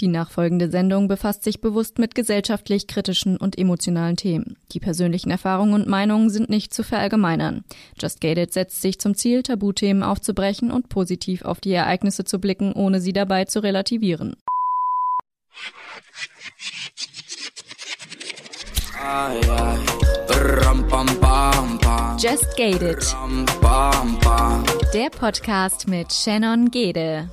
Die nachfolgende Sendung befasst sich bewusst mit gesellschaftlich kritischen und emotionalen Themen. Die persönlichen Erfahrungen und Meinungen sind nicht zu verallgemeinern. Just Gated setzt sich zum Ziel, Tabuthemen aufzubrechen und positiv auf die Ereignisse zu blicken, ohne sie dabei zu relativieren. Just Gated. Der Podcast mit Shannon Gede.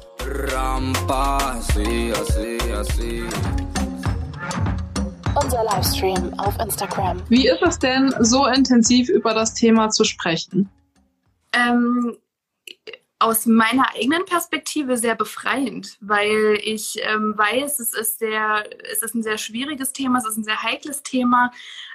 Unser Livestream auf Instagram. Wie ist es denn, so intensiv über das Thema zu sprechen? Ähm, aus meiner eigenen Perspektive sehr befreiend, weil ich ähm, weiß, es ist, sehr, es ist ein sehr schwieriges Thema, es ist ein sehr heikles Thema,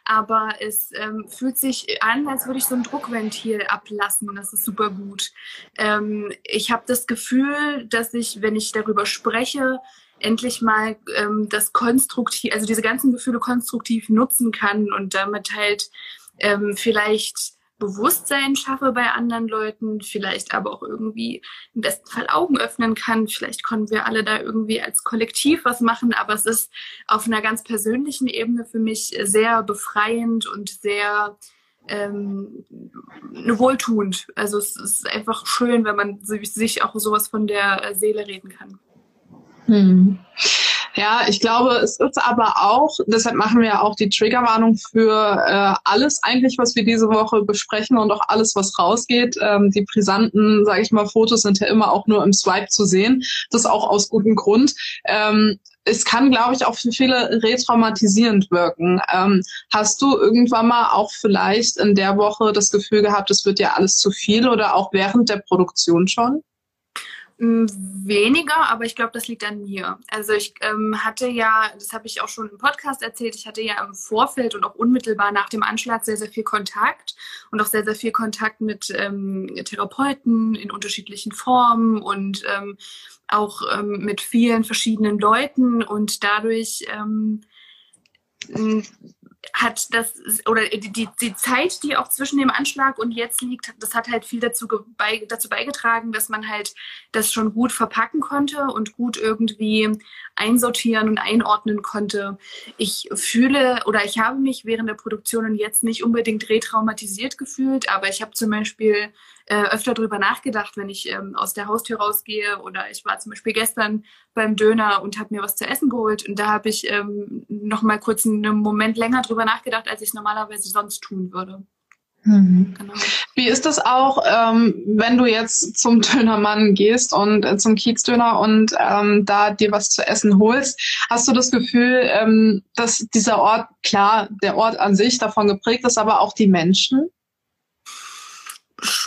aber es ähm, fühlt sich an, als würde ich so ein Druckventil ablassen. Das ist super gut. Ähm, ich habe das Gefühl, dass ich, wenn ich darüber spreche, endlich mal ähm, das konstruktiv, also diese ganzen Gefühle konstruktiv nutzen kann und damit halt ähm, vielleicht Bewusstsein schaffe bei anderen Leuten, vielleicht aber auch irgendwie im besten Fall Augen öffnen kann. Vielleicht können wir alle da irgendwie als Kollektiv was machen, aber es ist auf einer ganz persönlichen Ebene für mich sehr befreiend und sehr ähm, wohltuend. Also es ist einfach schön, wenn man sich auch sowas von der Seele reden kann. Hm. Ja, ich glaube, es ist aber auch, deshalb machen wir ja auch die Triggerwarnung für äh, alles eigentlich, was wir diese Woche besprechen und auch alles, was rausgeht. Ähm, die brisanten, sage ich mal, Fotos sind ja immer auch nur im Swipe zu sehen. Das auch aus gutem Grund. Ähm, es kann, glaube ich, auch für viele retraumatisierend wirken. Ähm, hast du irgendwann mal auch vielleicht in der Woche das Gefühl gehabt, es wird ja alles zu viel oder auch während der Produktion schon? Weniger, aber ich glaube, das liegt an mir. Also ich ähm, hatte ja, das habe ich auch schon im Podcast erzählt, ich hatte ja im Vorfeld und auch unmittelbar nach dem Anschlag sehr, sehr viel Kontakt und auch sehr, sehr viel Kontakt mit ähm, Therapeuten in unterschiedlichen Formen und ähm, auch ähm, mit vielen verschiedenen Leuten und dadurch ähm, hat das oder die, die, Zeit, die auch zwischen dem Anschlag und jetzt liegt, das hat halt viel dazu, bei, dazu beigetragen, dass man halt das schon gut verpacken konnte und gut irgendwie einsortieren und einordnen konnte. Ich fühle oder ich habe mich während der Produktion jetzt nicht unbedingt retraumatisiert gefühlt, aber ich habe zum Beispiel äh, öfter darüber nachgedacht, wenn ich ähm, aus der Haustür rausgehe oder ich war zum Beispiel gestern beim Döner und habe mir was zu essen geholt und da habe ich ähm, noch mal kurz einen Moment länger drüber nachgedacht, als ich normalerweise sonst tun würde. Mhm. Genau. Wie ist das auch, ähm, wenn du jetzt zum Dönermann gehst und äh, zum Kiezdöner und ähm, da dir was zu essen holst? Hast du das Gefühl, ähm, dass dieser Ort, klar, der Ort an sich davon geprägt ist, aber auch die Menschen?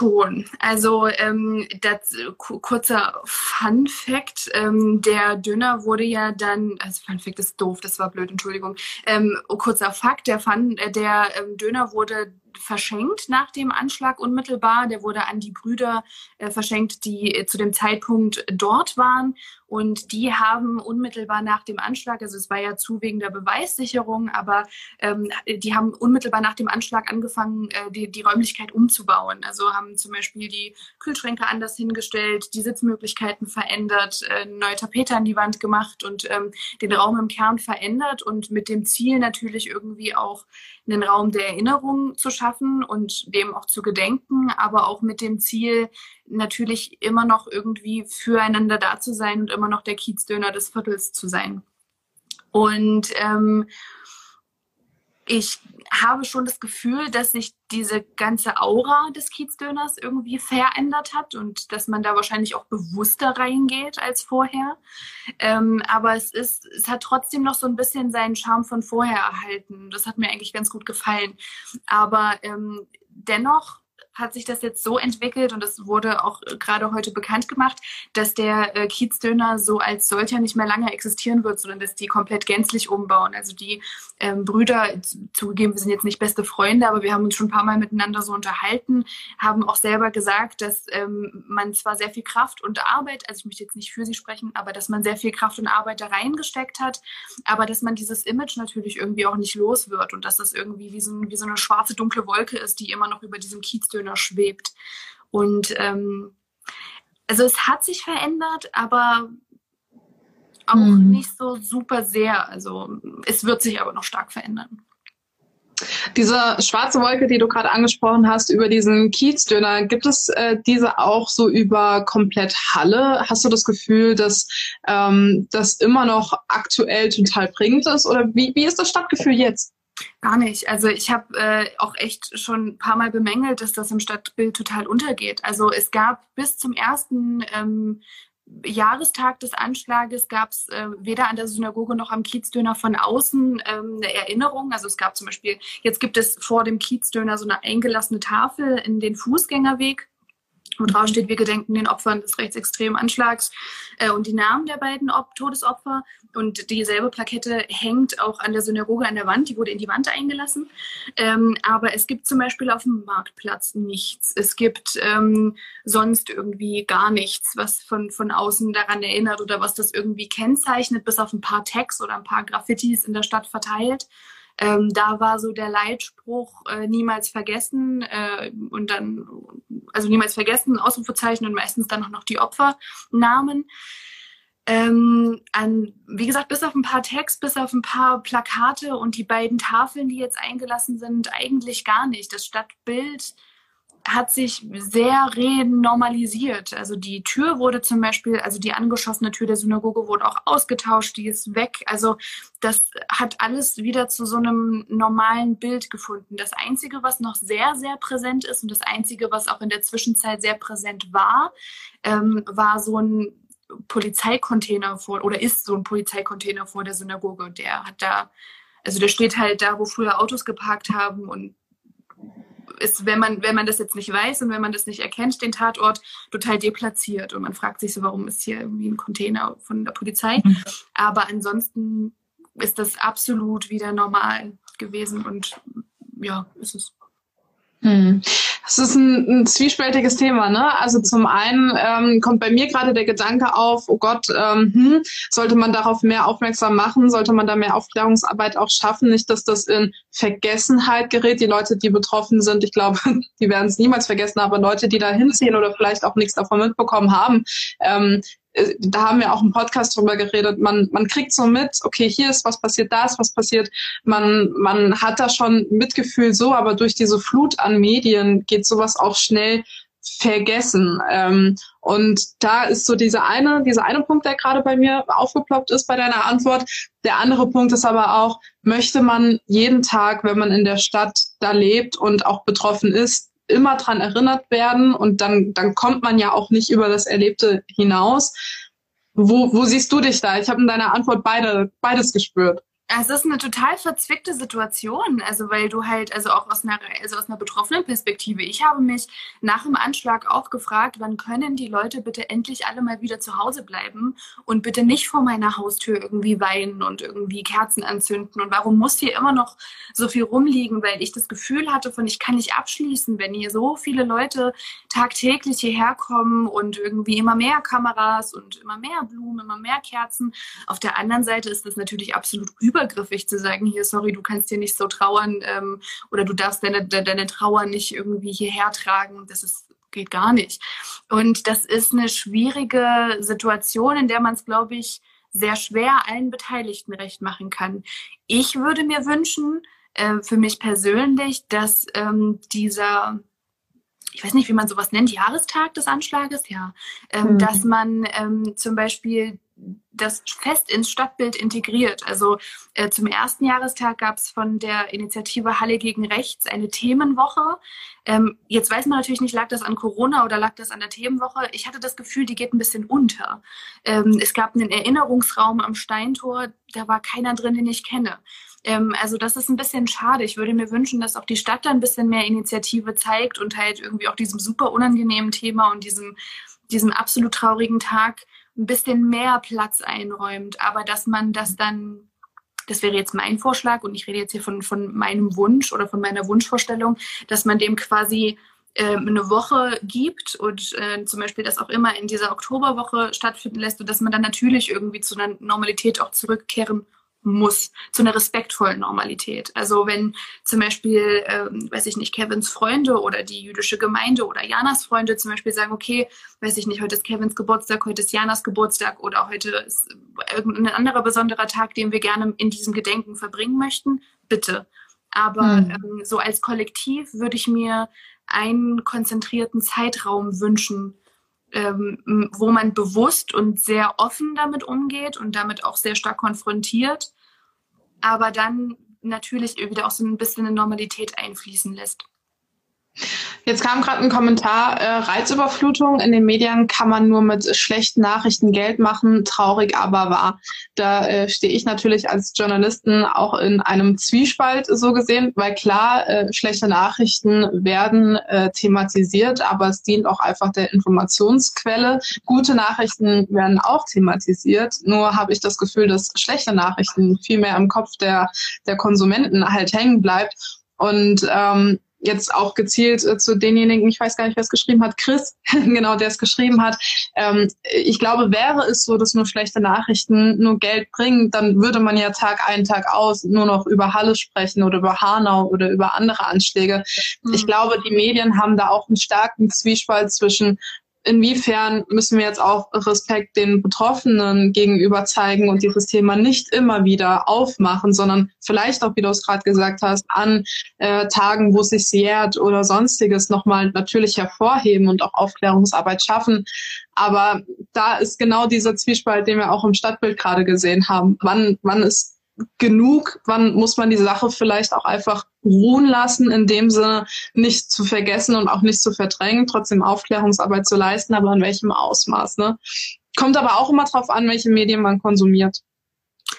Schon. Also ähm, das, kurzer Fun Fact: ähm, Der Döner wurde ja dann, also Fun Fact ist doof, das war blöd, Entschuldigung. Ähm, kurzer Fakt: Der, Fun, äh, der ähm, Döner wurde verschenkt nach dem Anschlag unmittelbar. Der wurde an die Brüder äh, verschenkt, die äh, zu dem Zeitpunkt dort waren. Und die haben unmittelbar nach dem Anschlag, also es war ja zu wegen der Beweissicherung, aber ähm, die haben unmittelbar nach dem Anschlag angefangen, äh, die, die Räumlichkeit umzubauen. Also haben zum Beispiel die Kühlschränke anders hingestellt, die Sitzmöglichkeiten verändert, äh, neue Tapete an die Wand gemacht und ähm, den Raum im Kern verändert und mit dem Ziel natürlich irgendwie auch einen Raum der Erinnerung zu schaffen und dem auch zu gedenken, aber auch mit dem Ziel, natürlich immer noch irgendwie füreinander da zu sein und immer noch der Kiezdöner des Viertels zu sein. Und ähm, ich habe schon das Gefühl, dass sich diese ganze Aura des Kiezdöners irgendwie verändert hat und dass man da wahrscheinlich auch bewusster reingeht als vorher. Ähm, aber es ist, es hat trotzdem noch so ein bisschen seinen Charme von vorher erhalten. Das hat mir eigentlich ganz gut gefallen. Aber ähm, dennoch hat sich das jetzt so entwickelt und es wurde auch äh, gerade heute bekannt gemacht, dass der äh, Kiezdöner so als solcher nicht mehr lange existieren wird, sondern dass die komplett gänzlich umbauen. Also die ähm, Brüder, zugegeben, wir sind jetzt nicht beste Freunde, aber wir haben uns schon ein paar Mal miteinander so unterhalten, haben auch selber gesagt, dass ähm, man zwar sehr viel Kraft und Arbeit, also ich möchte jetzt nicht für sie sprechen, aber dass man sehr viel Kraft und Arbeit da reingesteckt hat, aber dass man dieses Image natürlich irgendwie auch nicht los wird und dass das irgendwie wie so, wie so eine schwarze, dunkle Wolke ist, die immer noch über diesem Kiezdöner schwebt. Und ähm, also es hat sich verändert, aber auch mhm. nicht so super sehr. Also es wird sich aber noch stark verändern. Diese schwarze Wolke, die du gerade angesprochen hast, über diesen Kiezdöner, gibt es äh, diese auch so über komplett Halle? Hast du das Gefühl, dass ähm, das immer noch aktuell total prägend ist? Oder wie, wie ist das Stadtgefühl jetzt? Gar nicht. Also ich habe äh, auch echt schon ein paar Mal bemängelt, dass das im Stadtbild total untergeht. Also es gab bis zum ersten ähm, Jahrestag des Anschlages gab es äh, weder an der Synagoge noch am Kiezdöner von außen ähm, eine Erinnerung. Also es gab zum Beispiel, jetzt gibt es vor dem Kiezdöner so eine eingelassene Tafel in den Fußgängerweg wo drauf steht, wir gedenken den Opfern des rechtsextremen Anschlags äh, und die Namen der beiden Op Todesopfer. Und dieselbe Plakette hängt auch an der Synagoge an der Wand, die wurde in die Wand eingelassen. Ähm, aber es gibt zum Beispiel auf dem Marktplatz nichts. Es gibt ähm, sonst irgendwie gar nichts, was von, von außen daran erinnert oder was das irgendwie kennzeichnet, bis auf ein paar Tags oder ein paar Graffitis in der Stadt verteilt. Ähm, da war so der Leitspruch äh, niemals vergessen äh, und dann, also niemals vergessen, Ausrufezeichen und meistens dann auch noch die Opfernamen. Ähm, an, wie gesagt, bis auf ein paar Tags, bis auf ein paar Plakate und die beiden Tafeln, die jetzt eingelassen sind, eigentlich gar nicht. Das Stadtbild hat sich sehr renormalisiert. Also die Tür wurde zum Beispiel, also die angeschossene Tür der Synagoge wurde auch ausgetauscht, die ist weg. Also das hat alles wieder zu so einem normalen Bild gefunden. Das Einzige, was noch sehr, sehr präsent ist und das Einzige, was auch in der Zwischenzeit sehr präsent war, ähm, war so ein Polizeicontainer vor oder ist so ein Polizeicontainer vor der Synagoge. Der hat da, also der steht halt da, wo früher Autos geparkt haben und ist, wenn man, wenn man das jetzt nicht weiß und wenn man das nicht erkennt, den Tatort total deplatziert. Und man fragt sich so, warum ist hier irgendwie ein Container von der Polizei? Mhm. Aber ansonsten ist das absolut wieder normal gewesen und ja, ist es. Hm. Das ist ein, ein zwiespältiges Thema, ne? Also zum einen ähm, kommt bei mir gerade der Gedanke auf, oh Gott, ähm, hm, sollte man darauf mehr aufmerksam machen, sollte man da mehr Aufklärungsarbeit auch schaffen, nicht, dass das in Vergessenheit gerät. Die Leute, die betroffen sind, ich glaube, die werden es niemals vergessen, aber Leute, die da hinziehen oder vielleicht auch nichts davon mitbekommen haben, ähm, äh, da haben wir auch im Podcast drüber geredet, man, man kriegt so mit, okay, hier ist was passiert, da ist was passiert. Man, man hat da schon Mitgefühl so, aber durch diese Flut an Medien geht sowas auch schnell vergessen. Ähm, und da ist so dieser eine, dieser eine Punkt, der gerade bei mir aufgeploppt ist bei deiner Antwort. Der andere Punkt ist aber auch, möchte man jeden Tag, wenn man in der Stadt da lebt und auch betroffen ist, immer dran erinnert werden und dann, dann kommt man ja auch nicht über das Erlebte hinaus. Wo, wo siehst du dich da? Ich habe in deiner Antwort beide, beides gespürt. Es ist eine total verzwickte Situation, also weil du halt, also auch aus einer, also aus einer betroffenen Perspektive. Ich habe mich nach dem Anschlag auch gefragt, wann können die Leute bitte endlich alle mal wieder zu Hause bleiben und bitte nicht vor meiner Haustür irgendwie weinen und irgendwie Kerzen anzünden und warum muss hier immer noch so viel rumliegen, weil ich das Gefühl hatte von, ich kann nicht abschließen, wenn hier so viele Leute tagtäglich hierher kommen und irgendwie immer mehr Kameras und immer mehr Blumen, immer mehr Kerzen. Auf der anderen Seite ist das natürlich absolut über übergriffig zu sagen, hier, sorry, du kannst hier nicht so trauern ähm, oder du darfst deine, deine Trauer nicht irgendwie hierher tragen. Das ist geht gar nicht. Und das ist eine schwierige Situation, in der man es, glaube ich, sehr schwer allen Beteiligten recht machen kann. Ich würde mir wünschen, äh, für mich persönlich, dass ähm, dieser ich weiß nicht, wie man sowas nennt, Jahrestag des Anschlages, ja, ähm, mhm. dass man ähm, zum Beispiel das fest ins Stadtbild integriert. Also äh, zum ersten Jahrestag gab es von der Initiative Halle gegen Rechts eine Themenwoche. Ähm, jetzt weiß man natürlich nicht, lag das an Corona oder lag das an der Themenwoche. Ich hatte das Gefühl, die geht ein bisschen unter. Ähm, es gab einen Erinnerungsraum am Steintor, da war keiner drin, den ich kenne. Ähm, also das ist ein bisschen schade. Ich würde mir wünschen, dass auch die Stadt da ein bisschen mehr Initiative zeigt und halt irgendwie auch diesem super unangenehmen Thema und diesem, diesem absolut traurigen Tag ein bisschen mehr Platz einräumt, aber dass man das dann, das wäre jetzt mein Vorschlag und ich rede jetzt hier von, von meinem Wunsch oder von meiner Wunschvorstellung, dass man dem quasi äh, eine Woche gibt und äh, zum Beispiel das auch immer in dieser Oktoberwoche stattfinden lässt und dass man dann natürlich irgendwie zu einer Normalität auch zurückkehren muss, zu einer respektvollen Normalität. Also wenn zum Beispiel, ähm, weiß ich nicht, Kevins Freunde oder die jüdische Gemeinde oder Janas Freunde zum Beispiel sagen, okay, weiß ich nicht, heute ist Kevins Geburtstag, heute ist Janas Geburtstag oder heute ist irgendein anderer besonderer Tag, den wir gerne in diesem Gedenken verbringen möchten, bitte. Aber mhm. ähm, so als Kollektiv würde ich mir einen konzentrierten Zeitraum wünschen, ähm, wo man bewusst und sehr offen damit umgeht und damit auch sehr stark konfrontiert, aber dann natürlich wieder auch so ein bisschen eine Normalität einfließen lässt. Jetzt kam gerade ein Kommentar, äh, Reizüberflutung in den Medien kann man nur mit schlechten Nachrichten Geld machen, traurig aber wahr. Da äh, stehe ich natürlich als Journalistin auch in einem Zwiespalt so gesehen, weil klar, äh, schlechte Nachrichten werden äh, thematisiert, aber es dient auch einfach der Informationsquelle. Gute Nachrichten werden auch thematisiert, nur habe ich das Gefühl, dass schlechte Nachrichten viel mehr im Kopf der, der Konsumenten halt hängen bleibt. Und ähm, jetzt auch gezielt äh, zu denjenigen, ich weiß gar nicht, wer es geschrieben hat, Chris, genau, der es geschrieben hat. Ähm, ich glaube, wäre es so, dass nur schlechte Nachrichten nur Geld bringen, dann würde man ja Tag ein, Tag aus nur noch über Halle sprechen oder über Hanau oder über andere Anschläge. Mhm. Ich glaube, die Medien haben da auch einen starken Zwiespalt zwischen inwiefern müssen wir jetzt auch Respekt den Betroffenen gegenüber zeigen und dieses Thema nicht immer wieder aufmachen, sondern vielleicht auch, wie du es gerade gesagt hast, an äh, Tagen, wo es sich jährt oder sonstiges nochmal natürlich hervorheben und auch Aufklärungsarbeit schaffen. Aber da ist genau dieser Zwiespalt, den wir auch im Stadtbild gerade gesehen haben. Wann, wann ist genug? Wann muss man die Sache vielleicht auch einfach ruhen lassen, in dem Sinne nicht zu vergessen und auch nicht zu verdrängen, trotzdem Aufklärungsarbeit zu leisten, aber in welchem Ausmaß? Ne? Kommt aber auch immer darauf an, welche Medien man konsumiert.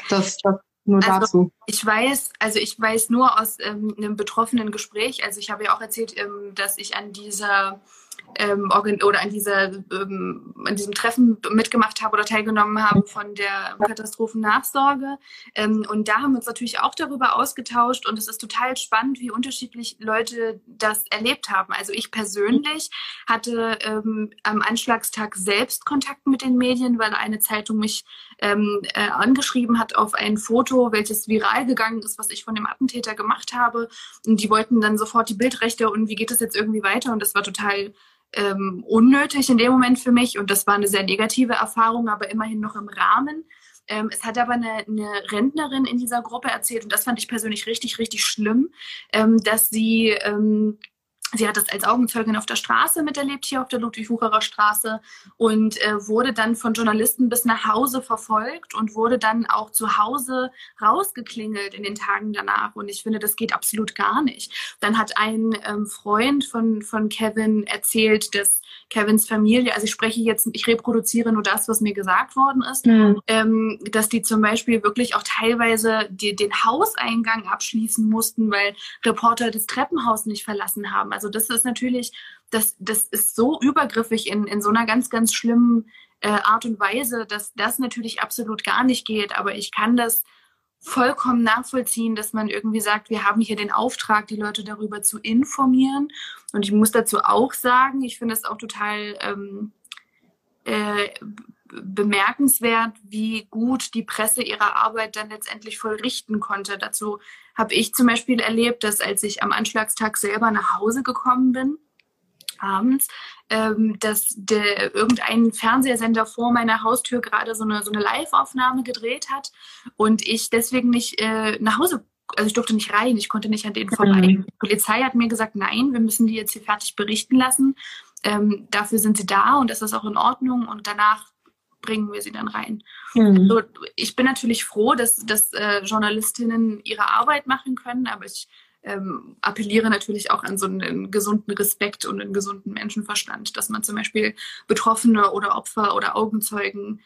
Das, das nur also, dazu. Ich weiß, also ich weiß nur aus ähm, einem betroffenen Gespräch, also ich habe ja auch erzählt, ähm, dass ich an dieser ähm, oder an, dieser, ähm, an diesem Treffen mitgemacht habe oder teilgenommen habe von der Katastrophennachsorge. Ähm, und da haben wir uns natürlich auch darüber ausgetauscht und es ist total spannend, wie unterschiedlich Leute das erlebt haben. Also ich persönlich hatte ähm, am Anschlagstag selbst Kontakt mit den Medien, weil eine Zeitung mich ähm, äh, angeschrieben hat auf ein Foto, welches viral gegangen ist, was ich von dem Attentäter gemacht habe. Und die wollten dann sofort die Bildrechte und wie geht es jetzt irgendwie weiter? Und das war total ähm, unnötig in dem Moment für mich und das war eine sehr negative Erfahrung, aber immerhin noch im Rahmen. Ähm, es hat aber eine, eine, Rentnerin in dieser Gruppe erzählt und das fand ich persönlich richtig, richtig schlimm, ähm, dass sie ähm, Sie hat das als Augenzeugin auf der Straße miterlebt, hier auf der Ludwig-Wucherer Straße und äh, wurde dann von Journalisten bis nach Hause verfolgt und wurde dann auch zu Hause rausgeklingelt in den Tagen danach. Und ich finde, das geht absolut gar nicht. Dann hat ein ähm, Freund von, von Kevin erzählt, dass Kevins Familie, also ich spreche jetzt, ich reproduziere nur das, was mir gesagt worden ist, mhm. ähm, dass die zum Beispiel wirklich auch teilweise die, den Hauseingang abschließen mussten, weil Reporter das Treppenhaus nicht verlassen haben. Also das ist natürlich, das, das ist so übergriffig in, in so einer ganz, ganz schlimmen äh, Art und Weise, dass das natürlich absolut gar nicht geht. Aber ich kann das vollkommen nachvollziehen, dass man irgendwie sagt, wir haben hier den Auftrag, die Leute darüber zu informieren. Und ich muss dazu auch sagen, ich finde es auch total ähm, äh, bemerkenswert, wie gut die Presse ihre Arbeit dann letztendlich vollrichten konnte. Dazu habe ich zum Beispiel erlebt, dass als ich am Anschlagstag selber nach Hause gekommen bin, abends, ähm, dass der, irgendein Fernsehsender vor meiner Haustür gerade so eine, so eine Live-Aufnahme gedreht hat und ich deswegen nicht äh, nach Hause also ich durfte nicht rein, ich konnte nicht an denen vorbei. Mhm. Die Polizei hat mir gesagt, nein, wir müssen die jetzt hier fertig berichten lassen. Ähm, dafür sind sie da und das ist auch in Ordnung und danach bringen wir sie dann rein. Mhm. Also ich bin natürlich froh, dass, dass äh, Journalistinnen ihre Arbeit machen können, aber ich ähm, appelliere natürlich auch an so einen gesunden Respekt und einen gesunden Menschenverstand, dass man zum Beispiel Betroffene oder Opfer oder Augenzeugen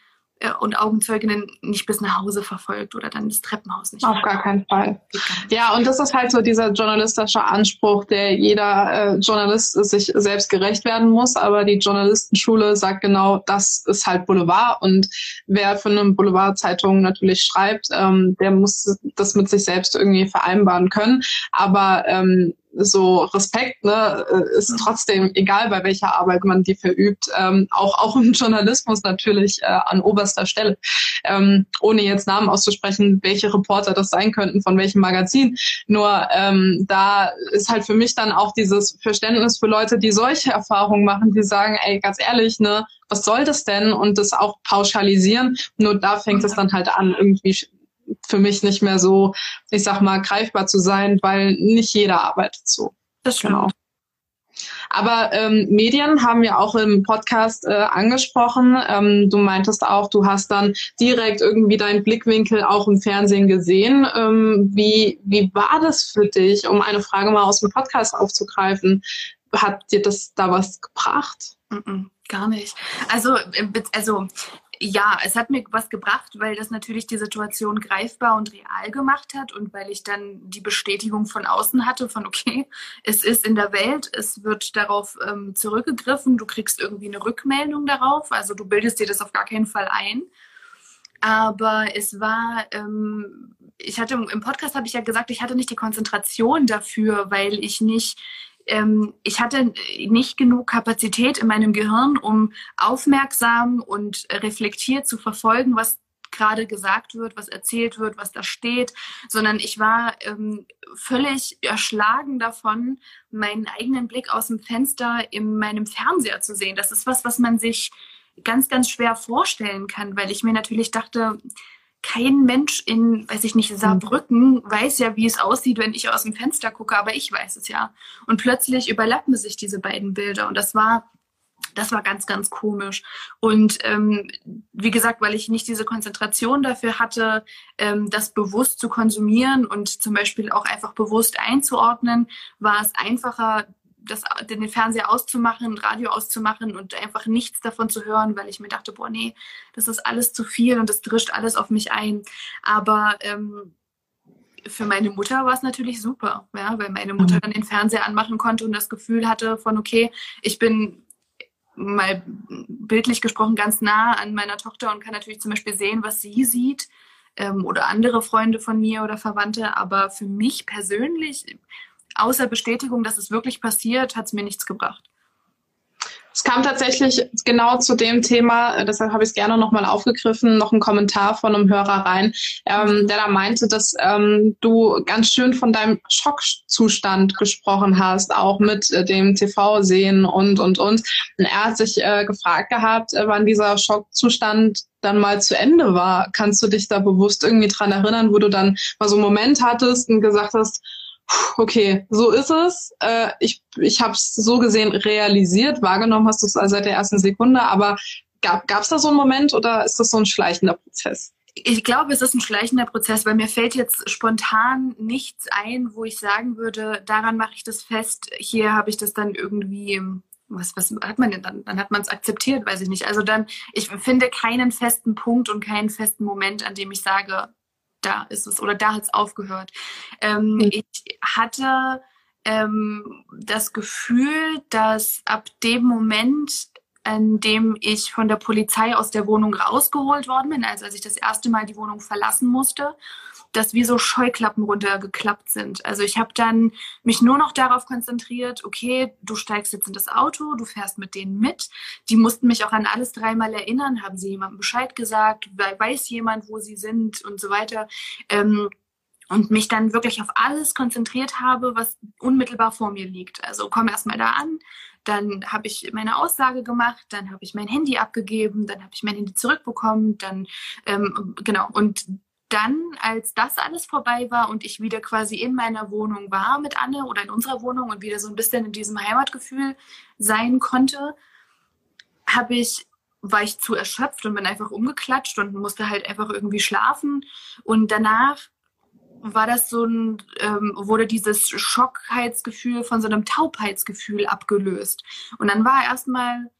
und Augenzeuginnen nicht bis nach Hause verfolgt oder dann das Treppenhaus nicht. Auf gar keinen Fall. Ja, und das ist halt so dieser journalistische Anspruch, der jeder äh, Journalist sich selbst gerecht werden muss. Aber die Journalistenschule sagt genau, das ist halt Boulevard. Und wer für eine Boulevardzeitung natürlich schreibt, ähm, der muss das mit sich selbst irgendwie vereinbaren können. Aber ähm, so Respekt ne, ist trotzdem egal, bei welcher Arbeit man die verübt, ähm, auch auch im Journalismus natürlich äh, an oberster Stelle. Ähm, ohne jetzt Namen auszusprechen, welche Reporter das sein könnten, von welchem Magazin. Nur ähm, da ist halt für mich dann auch dieses Verständnis für Leute, die solche Erfahrungen machen, die sagen, ey, ganz ehrlich, ne, was soll das denn? Und das auch pauschalisieren. Nur da fängt es dann halt an, irgendwie für mich nicht mehr so, ich sag mal, greifbar zu sein, weil nicht jeder arbeitet so. Das stimmt. Genau. Aber ähm, Medien haben wir auch im Podcast äh, angesprochen. Ähm, du meintest auch, du hast dann direkt irgendwie deinen Blickwinkel auch im Fernsehen gesehen. Ähm, wie, wie war das für dich, um eine Frage mal aus dem Podcast aufzugreifen? Hat dir das da was gebracht? Mm -mm, gar nicht. Also, äh, also ja, es hat mir was gebracht, weil das natürlich die Situation greifbar und real gemacht hat und weil ich dann die Bestätigung von außen hatte von, okay, es ist in der Welt, es wird darauf ähm, zurückgegriffen, du kriegst irgendwie eine Rückmeldung darauf, also du bildest dir das auf gar keinen Fall ein. Aber es war, ähm, ich hatte im Podcast habe ich ja gesagt, ich hatte nicht die Konzentration dafür, weil ich nicht ähm, ich hatte nicht genug Kapazität in meinem Gehirn, um aufmerksam und reflektiert zu verfolgen, was gerade gesagt wird, was erzählt wird, was da steht, sondern ich war ähm, völlig erschlagen davon, meinen eigenen Blick aus dem Fenster in meinem Fernseher zu sehen. Das ist was, was man sich ganz, ganz schwer vorstellen kann, weil ich mir natürlich dachte, kein Mensch in, weiß ich nicht, Saarbrücken weiß ja, wie es aussieht, wenn ich aus dem Fenster gucke, aber ich weiß es ja. Und plötzlich überlappen sich diese beiden Bilder und das war das war ganz, ganz komisch. Und ähm, wie gesagt, weil ich nicht diese Konzentration dafür hatte, ähm, das bewusst zu konsumieren und zum Beispiel auch einfach bewusst einzuordnen, war es einfacher, das, den Fernseher auszumachen, Radio auszumachen und einfach nichts davon zu hören, weil ich mir dachte, boah, nee, das ist alles zu viel und das drischt alles auf mich ein. Aber ähm, für meine Mutter war es natürlich super, ja, weil meine Mutter mhm. dann den Fernseher anmachen konnte und das Gefühl hatte von, okay, ich bin mal bildlich gesprochen ganz nah an meiner Tochter und kann natürlich zum Beispiel sehen, was sie sieht ähm, oder andere Freunde von mir oder Verwandte. Aber für mich persönlich außer Bestätigung, dass es wirklich passiert, hat es mir nichts gebracht. Es kam tatsächlich genau zu dem Thema, äh, deshalb habe ich es gerne nochmal aufgegriffen, noch ein Kommentar von einem Hörer rein, ähm, der da meinte, dass ähm, du ganz schön von deinem Schockzustand gesprochen hast, auch mit äh, dem TV-Sehen und, und, und. Und er hat sich äh, gefragt gehabt, äh, wann dieser Schockzustand dann mal zu Ende war. Kannst du dich da bewusst irgendwie dran erinnern, wo du dann mal so einen Moment hattest und gesagt hast, okay, so ist es. Äh, ich ich habe es so gesehen realisiert, wahrgenommen hast du es seit der ersten Sekunde, aber gab es da so einen Moment oder ist das so ein schleichender Prozess? Ich glaube, es ist ein schleichender Prozess, weil mir fällt jetzt spontan nichts ein, wo ich sagen würde, daran mache ich das fest, hier habe ich das dann irgendwie was, was hat man denn dann? Dann hat man es akzeptiert, weiß ich nicht. Also dann, ich finde keinen festen Punkt und keinen festen Moment, an dem ich sage, da ist es oder da hat es aufgehört. Ähm, mhm. Ich hatte ähm, das Gefühl, dass ab dem Moment, in dem ich von der Polizei aus der Wohnung rausgeholt worden bin, also als ich das erste Mal die Wohnung verlassen musste, dass wie so Scheuklappen runtergeklappt sind. Also ich habe dann mich nur noch darauf konzentriert, okay, du steigst jetzt in das Auto, du fährst mit denen mit. Die mussten mich auch an alles dreimal erinnern, haben sie jemandem Bescheid gesagt, weiß jemand, wo sie sind und so weiter. Ähm, und mich dann wirklich auf alles konzentriert habe, was unmittelbar vor mir liegt. Also komm erstmal da an, dann habe ich meine Aussage gemacht, dann habe ich mein Handy abgegeben, dann habe ich mein Handy zurückbekommen, dann ähm, genau und dann, als das alles vorbei war und ich wieder quasi in meiner Wohnung war mit Anne oder in unserer Wohnung und wieder so ein bisschen in diesem Heimatgefühl sein konnte, habe ich war ich zu erschöpft und bin einfach umgeklatscht und musste halt einfach irgendwie schlafen. Und danach war das so ein, ähm, wurde dieses Schockheitsgefühl von so einem Taubheitsgefühl abgelöst. Und dann war erstmal,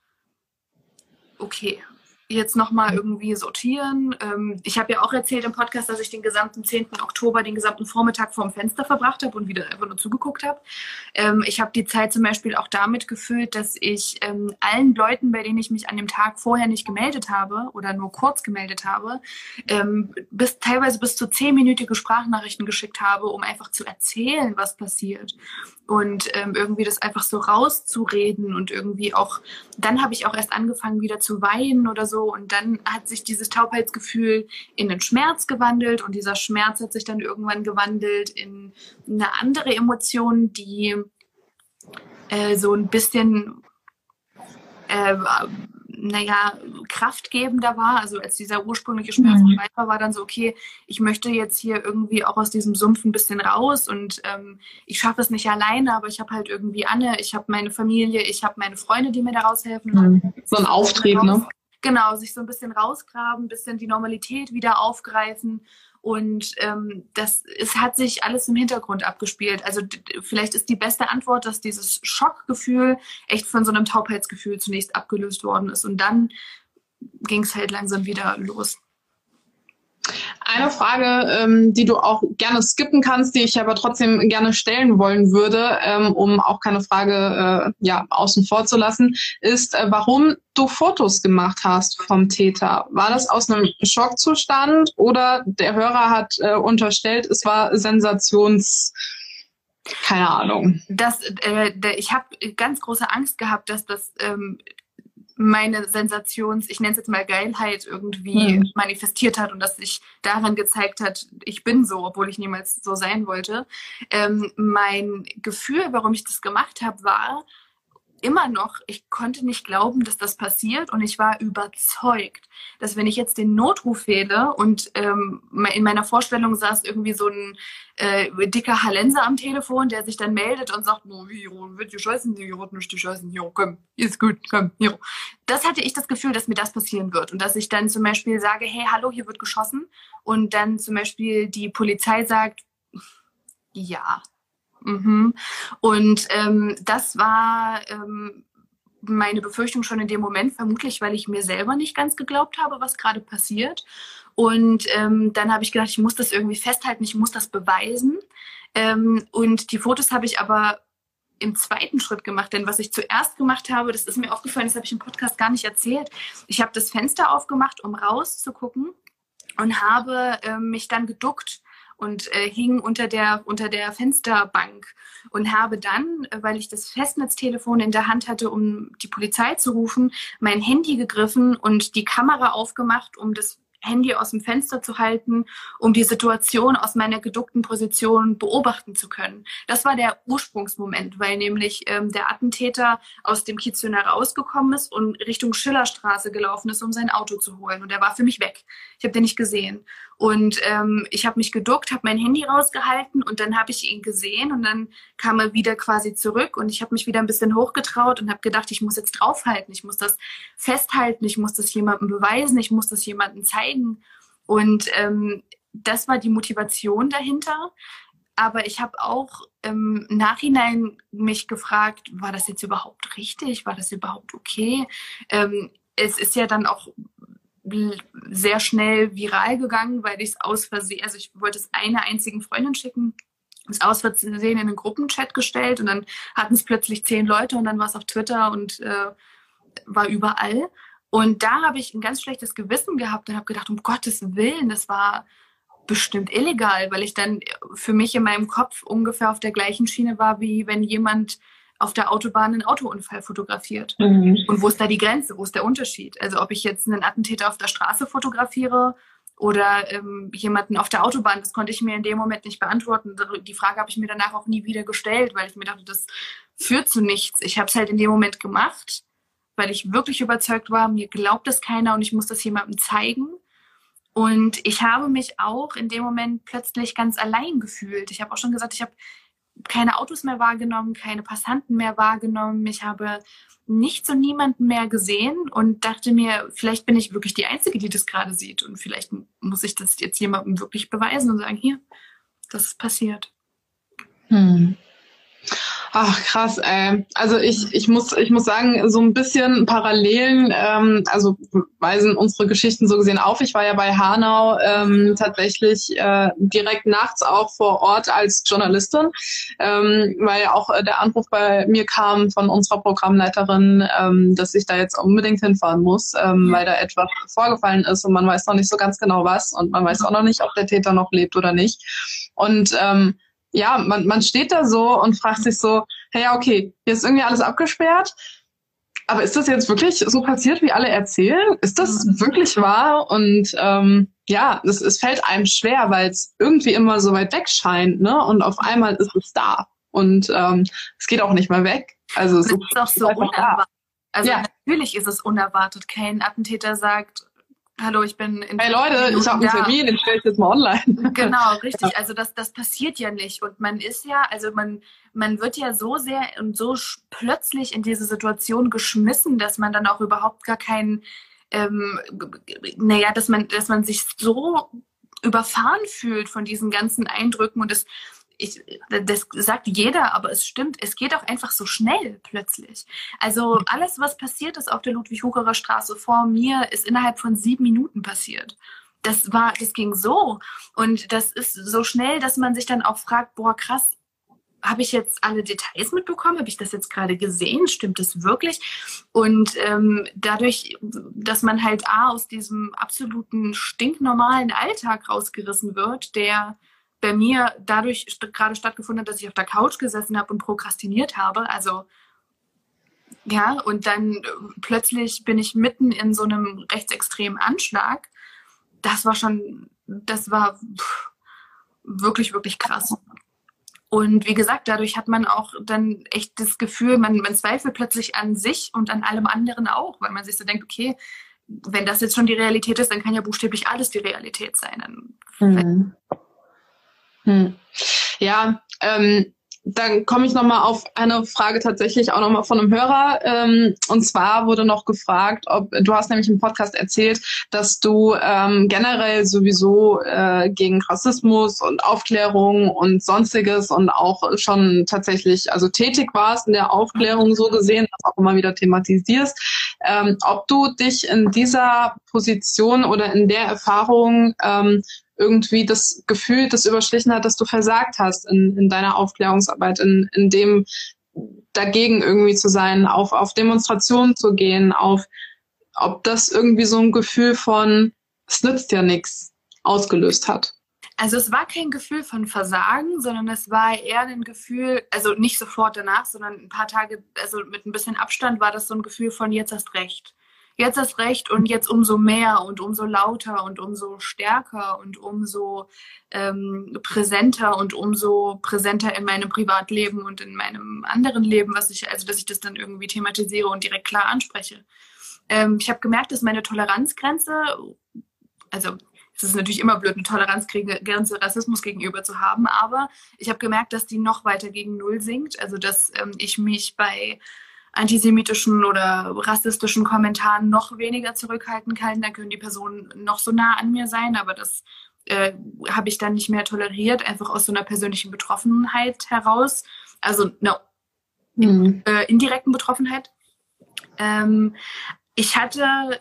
okay, jetzt nochmal irgendwie sortieren. Ähm, ich habe ja auch erzählt im Podcast, dass ich den gesamten 10. Oktober, den gesamten Vormittag vorm Fenster verbracht habe und wieder einfach nur zugeguckt habe. Ähm, ich habe die Zeit zum Beispiel auch damit gefüllt, dass ich ähm, allen Leuten, bei denen ich mich an dem Tag vorher nicht gemeldet habe oder nur kurz gemeldet habe, ähm, bis teilweise bis zu zehnminütige Sprachnachrichten geschickt habe, um einfach zu erzählen, was passiert. Und ähm, irgendwie das einfach so rauszureden und irgendwie auch, dann habe ich auch erst angefangen wieder zu weinen oder so. Und dann hat sich dieses Taubheitsgefühl in den Schmerz gewandelt. Und dieser Schmerz hat sich dann irgendwann gewandelt in eine andere Emotion, die äh, so ein bisschen äh, naja, kraftgebender war. Also als dieser ursprüngliche Schmerz mhm. vorbei war, war dann so, okay, ich möchte jetzt hier irgendwie auch aus diesem Sumpf ein bisschen raus und ähm, ich schaffe es nicht alleine, aber ich habe halt irgendwie Anne, ich habe meine Familie, ich habe meine Freunde, die mir da raushelfen. Mhm. So ein Auftrieb, ne? Genau, sich so ein bisschen rausgraben, ein bisschen die Normalität wieder aufgreifen und ähm, das es hat sich alles im Hintergrund abgespielt. Also vielleicht ist die beste Antwort, dass dieses Schockgefühl echt von so einem Taubheitsgefühl zunächst abgelöst worden ist. Und dann ging es halt langsam wieder los. Eine Frage, ähm, die du auch gerne skippen kannst, die ich aber trotzdem gerne stellen wollen würde, ähm, um auch keine Frage äh, ja, außen vor zu lassen, ist, äh, warum du Fotos gemacht hast vom Täter. War das aus einem Schockzustand oder der Hörer hat äh, unterstellt, es war Sensations keine Ahnung. Das, äh, ich habe ganz große Angst gehabt, dass das ähm, meine Sensations, ich nenne es jetzt mal Geilheit irgendwie mhm. manifestiert hat und dass sich daran gezeigt hat, ich bin so, obwohl ich niemals so sein wollte. Ähm, mein Gefühl, warum ich das gemacht habe, war, immer noch, ich konnte nicht glauben, dass das passiert und ich war überzeugt, dass wenn ich jetzt den Notruf wähle und ähm, in meiner Vorstellung saß irgendwie so ein äh, dicker Hallenser am Telefon, der sich dann meldet und sagt, no, Hiro, wird die scheißen, die wird nicht die scheißen, Hiro, komm, ist gut, komm, Hiro. Das hatte ich das Gefühl, dass mir das passieren wird und dass ich dann zum Beispiel sage, hey, hallo, hier wird geschossen und dann zum Beispiel die Polizei sagt, ja, Mhm. Und ähm, das war ähm, meine Befürchtung schon in dem Moment, vermutlich, weil ich mir selber nicht ganz geglaubt habe, was gerade passiert. Und ähm, dann habe ich gedacht, ich muss das irgendwie festhalten, ich muss das beweisen. Ähm, und die Fotos habe ich aber im zweiten Schritt gemacht, denn was ich zuerst gemacht habe, das ist mir aufgefallen, das habe ich im Podcast gar nicht erzählt. Ich habe das Fenster aufgemacht, um rauszugucken und habe äh, mich dann geduckt und äh, hing unter der, unter der Fensterbank und habe dann, äh, weil ich das Festnetztelefon in der Hand hatte, um die Polizei zu rufen, mein Handy gegriffen und die Kamera aufgemacht, um das Handy aus dem Fenster zu halten, um die Situation aus meiner geduckten Position beobachten zu können. Das war der Ursprungsmoment, weil nämlich ähm, der Attentäter aus dem Kiezöner rausgekommen ist und Richtung Schillerstraße gelaufen ist, um sein Auto zu holen. Und er war für mich weg. Ich habe den nicht gesehen. Und ähm, ich habe mich geduckt, habe mein Handy rausgehalten und dann habe ich ihn gesehen und dann kam er wieder quasi zurück und ich habe mich wieder ein bisschen hochgetraut und habe gedacht, ich muss jetzt draufhalten, ich muss das festhalten, ich muss das jemandem beweisen, ich muss das jemandem zeigen. Und ähm, das war die Motivation dahinter. Aber ich habe auch im Nachhinein mich gefragt, war das jetzt überhaupt richtig? War das überhaupt okay? Ähm, es ist ja dann auch sehr schnell viral gegangen, weil ich es aus Versehen, also ich wollte es einer einzigen Freundin schicken, es aus Versehen in einen Gruppenchat gestellt und dann hatten es plötzlich zehn Leute und dann war es auf Twitter und äh, war überall. Und da habe ich ein ganz schlechtes Gewissen gehabt und habe gedacht, um Gottes Willen, das war bestimmt illegal, weil ich dann für mich in meinem Kopf ungefähr auf der gleichen Schiene war, wie wenn jemand auf der Autobahn einen Autounfall fotografiert. Mhm. Und wo ist da die Grenze? Wo ist der Unterschied? Also ob ich jetzt einen Attentäter auf der Straße fotografiere oder ähm, jemanden auf der Autobahn, das konnte ich mir in dem Moment nicht beantworten. Die Frage habe ich mir danach auch nie wieder gestellt, weil ich mir dachte, das führt zu nichts. Ich habe es halt in dem Moment gemacht, weil ich wirklich überzeugt war, mir glaubt es keiner und ich muss das jemandem zeigen. Und ich habe mich auch in dem Moment plötzlich ganz allein gefühlt. Ich habe auch schon gesagt, ich habe keine Autos mehr wahrgenommen, keine Passanten mehr wahrgenommen. Ich habe nichts und niemanden mehr gesehen und dachte mir, vielleicht bin ich wirklich die Einzige, die das gerade sieht. Und vielleicht muss ich das jetzt jemandem wirklich beweisen und sagen, hier, das ist passiert. Hm. Ach krass, ey. Also ich, ich muss ich muss sagen, so ein bisschen Parallelen, ähm, also weisen unsere Geschichten so gesehen auf. Ich war ja bei Hanau ähm, tatsächlich äh, direkt nachts auch vor Ort als Journalistin, ähm, weil ja auch äh, der Anruf bei mir kam von unserer Programmleiterin, ähm, dass ich da jetzt unbedingt hinfahren muss, ähm, weil da etwas vorgefallen ist und man weiß noch nicht so ganz genau was und man weiß auch noch nicht, ob der Täter noch lebt oder nicht. Und ähm, ja, man, man steht da so und fragt sich so, hey, ja, okay, hier ist irgendwie alles abgesperrt. Aber ist das jetzt wirklich so passiert, wie alle erzählen? Ist das mhm. wirklich wahr? Und ähm, ja, es, es fällt einem schwer, weil es irgendwie immer so weit weg scheint, ne? Und auf einmal ist es da. Und ähm, es geht auch nicht mehr weg. Also es ist, auch so unerwartet. Also ja. natürlich ist es unerwartet. Kein Attentäter sagt, hallo, ich bin in Hey Leute, ich habe einen Termin, den stelle ich jetzt mal online. Genau, richtig. Also das, das passiert ja nicht. Und man ist ja, also man, man wird ja so sehr und so plötzlich in diese Situation geschmissen, dass man dann auch überhaupt gar keinen, ähm, naja, dass man, dass man sich so überfahren fühlt von diesen ganzen Eindrücken und es ich, das sagt jeder, aber es stimmt, es geht auch einfach so schnell plötzlich. Also alles, was passiert ist auf der Ludwig-Hucherer Straße vor mir, ist innerhalb von sieben Minuten passiert. Das war, das ging so. Und das ist so schnell, dass man sich dann auch fragt, boah, krass, habe ich jetzt alle Details mitbekommen? Habe ich das jetzt gerade gesehen? Stimmt das wirklich? Und ähm, dadurch, dass man halt A, aus diesem absoluten stinknormalen Alltag rausgerissen wird, der bei mir dadurch st gerade stattgefunden hat, dass ich auf der Couch gesessen habe und prokrastiniert habe. Also ja, und dann äh, plötzlich bin ich mitten in so einem rechtsextremen Anschlag. Das war schon, das war pff, wirklich, wirklich krass. Und wie gesagt, dadurch hat man auch dann echt das Gefühl, man, man zweifelt plötzlich an sich und an allem anderen auch, weil man sich so denkt, okay, wenn das jetzt schon die Realität ist, dann kann ja buchstäblich alles die Realität sein. Mhm. Hm. Ja, ähm, dann komme ich nochmal auf eine Frage tatsächlich auch nochmal von einem Hörer. Ähm, und zwar wurde noch gefragt, ob du hast nämlich im Podcast erzählt, dass du ähm, generell sowieso äh, gegen Rassismus und Aufklärung und sonstiges und auch schon tatsächlich also tätig warst in der Aufklärung so gesehen, das auch immer wieder thematisierst. Ähm, ob du dich in dieser Position oder in der Erfahrung ähm, irgendwie das Gefühl, das überschlichen hat, dass du versagt hast in, in deiner Aufklärungsarbeit, in, in dem dagegen irgendwie zu sein, auf, auf Demonstrationen zu gehen, auf ob das irgendwie so ein Gefühl von es nützt ja nichts ausgelöst hat. Also es war kein Gefühl von Versagen, sondern es war eher ein Gefühl, also nicht sofort danach, sondern ein paar Tage, also mit ein bisschen Abstand war das so ein Gefühl von jetzt hast recht jetzt erst recht und jetzt umso mehr und umso lauter und umso stärker und umso ähm, präsenter und umso präsenter in meinem Privatleben und in meinem anderen Leben, was ich, also dass ich das dann irgendwie thematisiere und direkt klar anspreche. Ähm, ich habe gemerkt, dass meine Toleranzgrenze, also es ist natürlich immer blöd, eine Toleranzgrenze Rassismus gegenüber zu haben, aber ich habe gemerkt, dass die noch weiter gegen Null sinkt. Also dass ähm, ich mich bei antisemitischen oder rassistischen Kommentaren noch weniger zurückhalten kann. Dann können die Personen noch so nah an mir sein, aber das äh, habe ich dann nicht mehr toleriert, einfach aus so einer persönlichen Betroffenheit heraus. Also einer mhm. äh, indirekten Betroffenheit. Ähm, ich hatte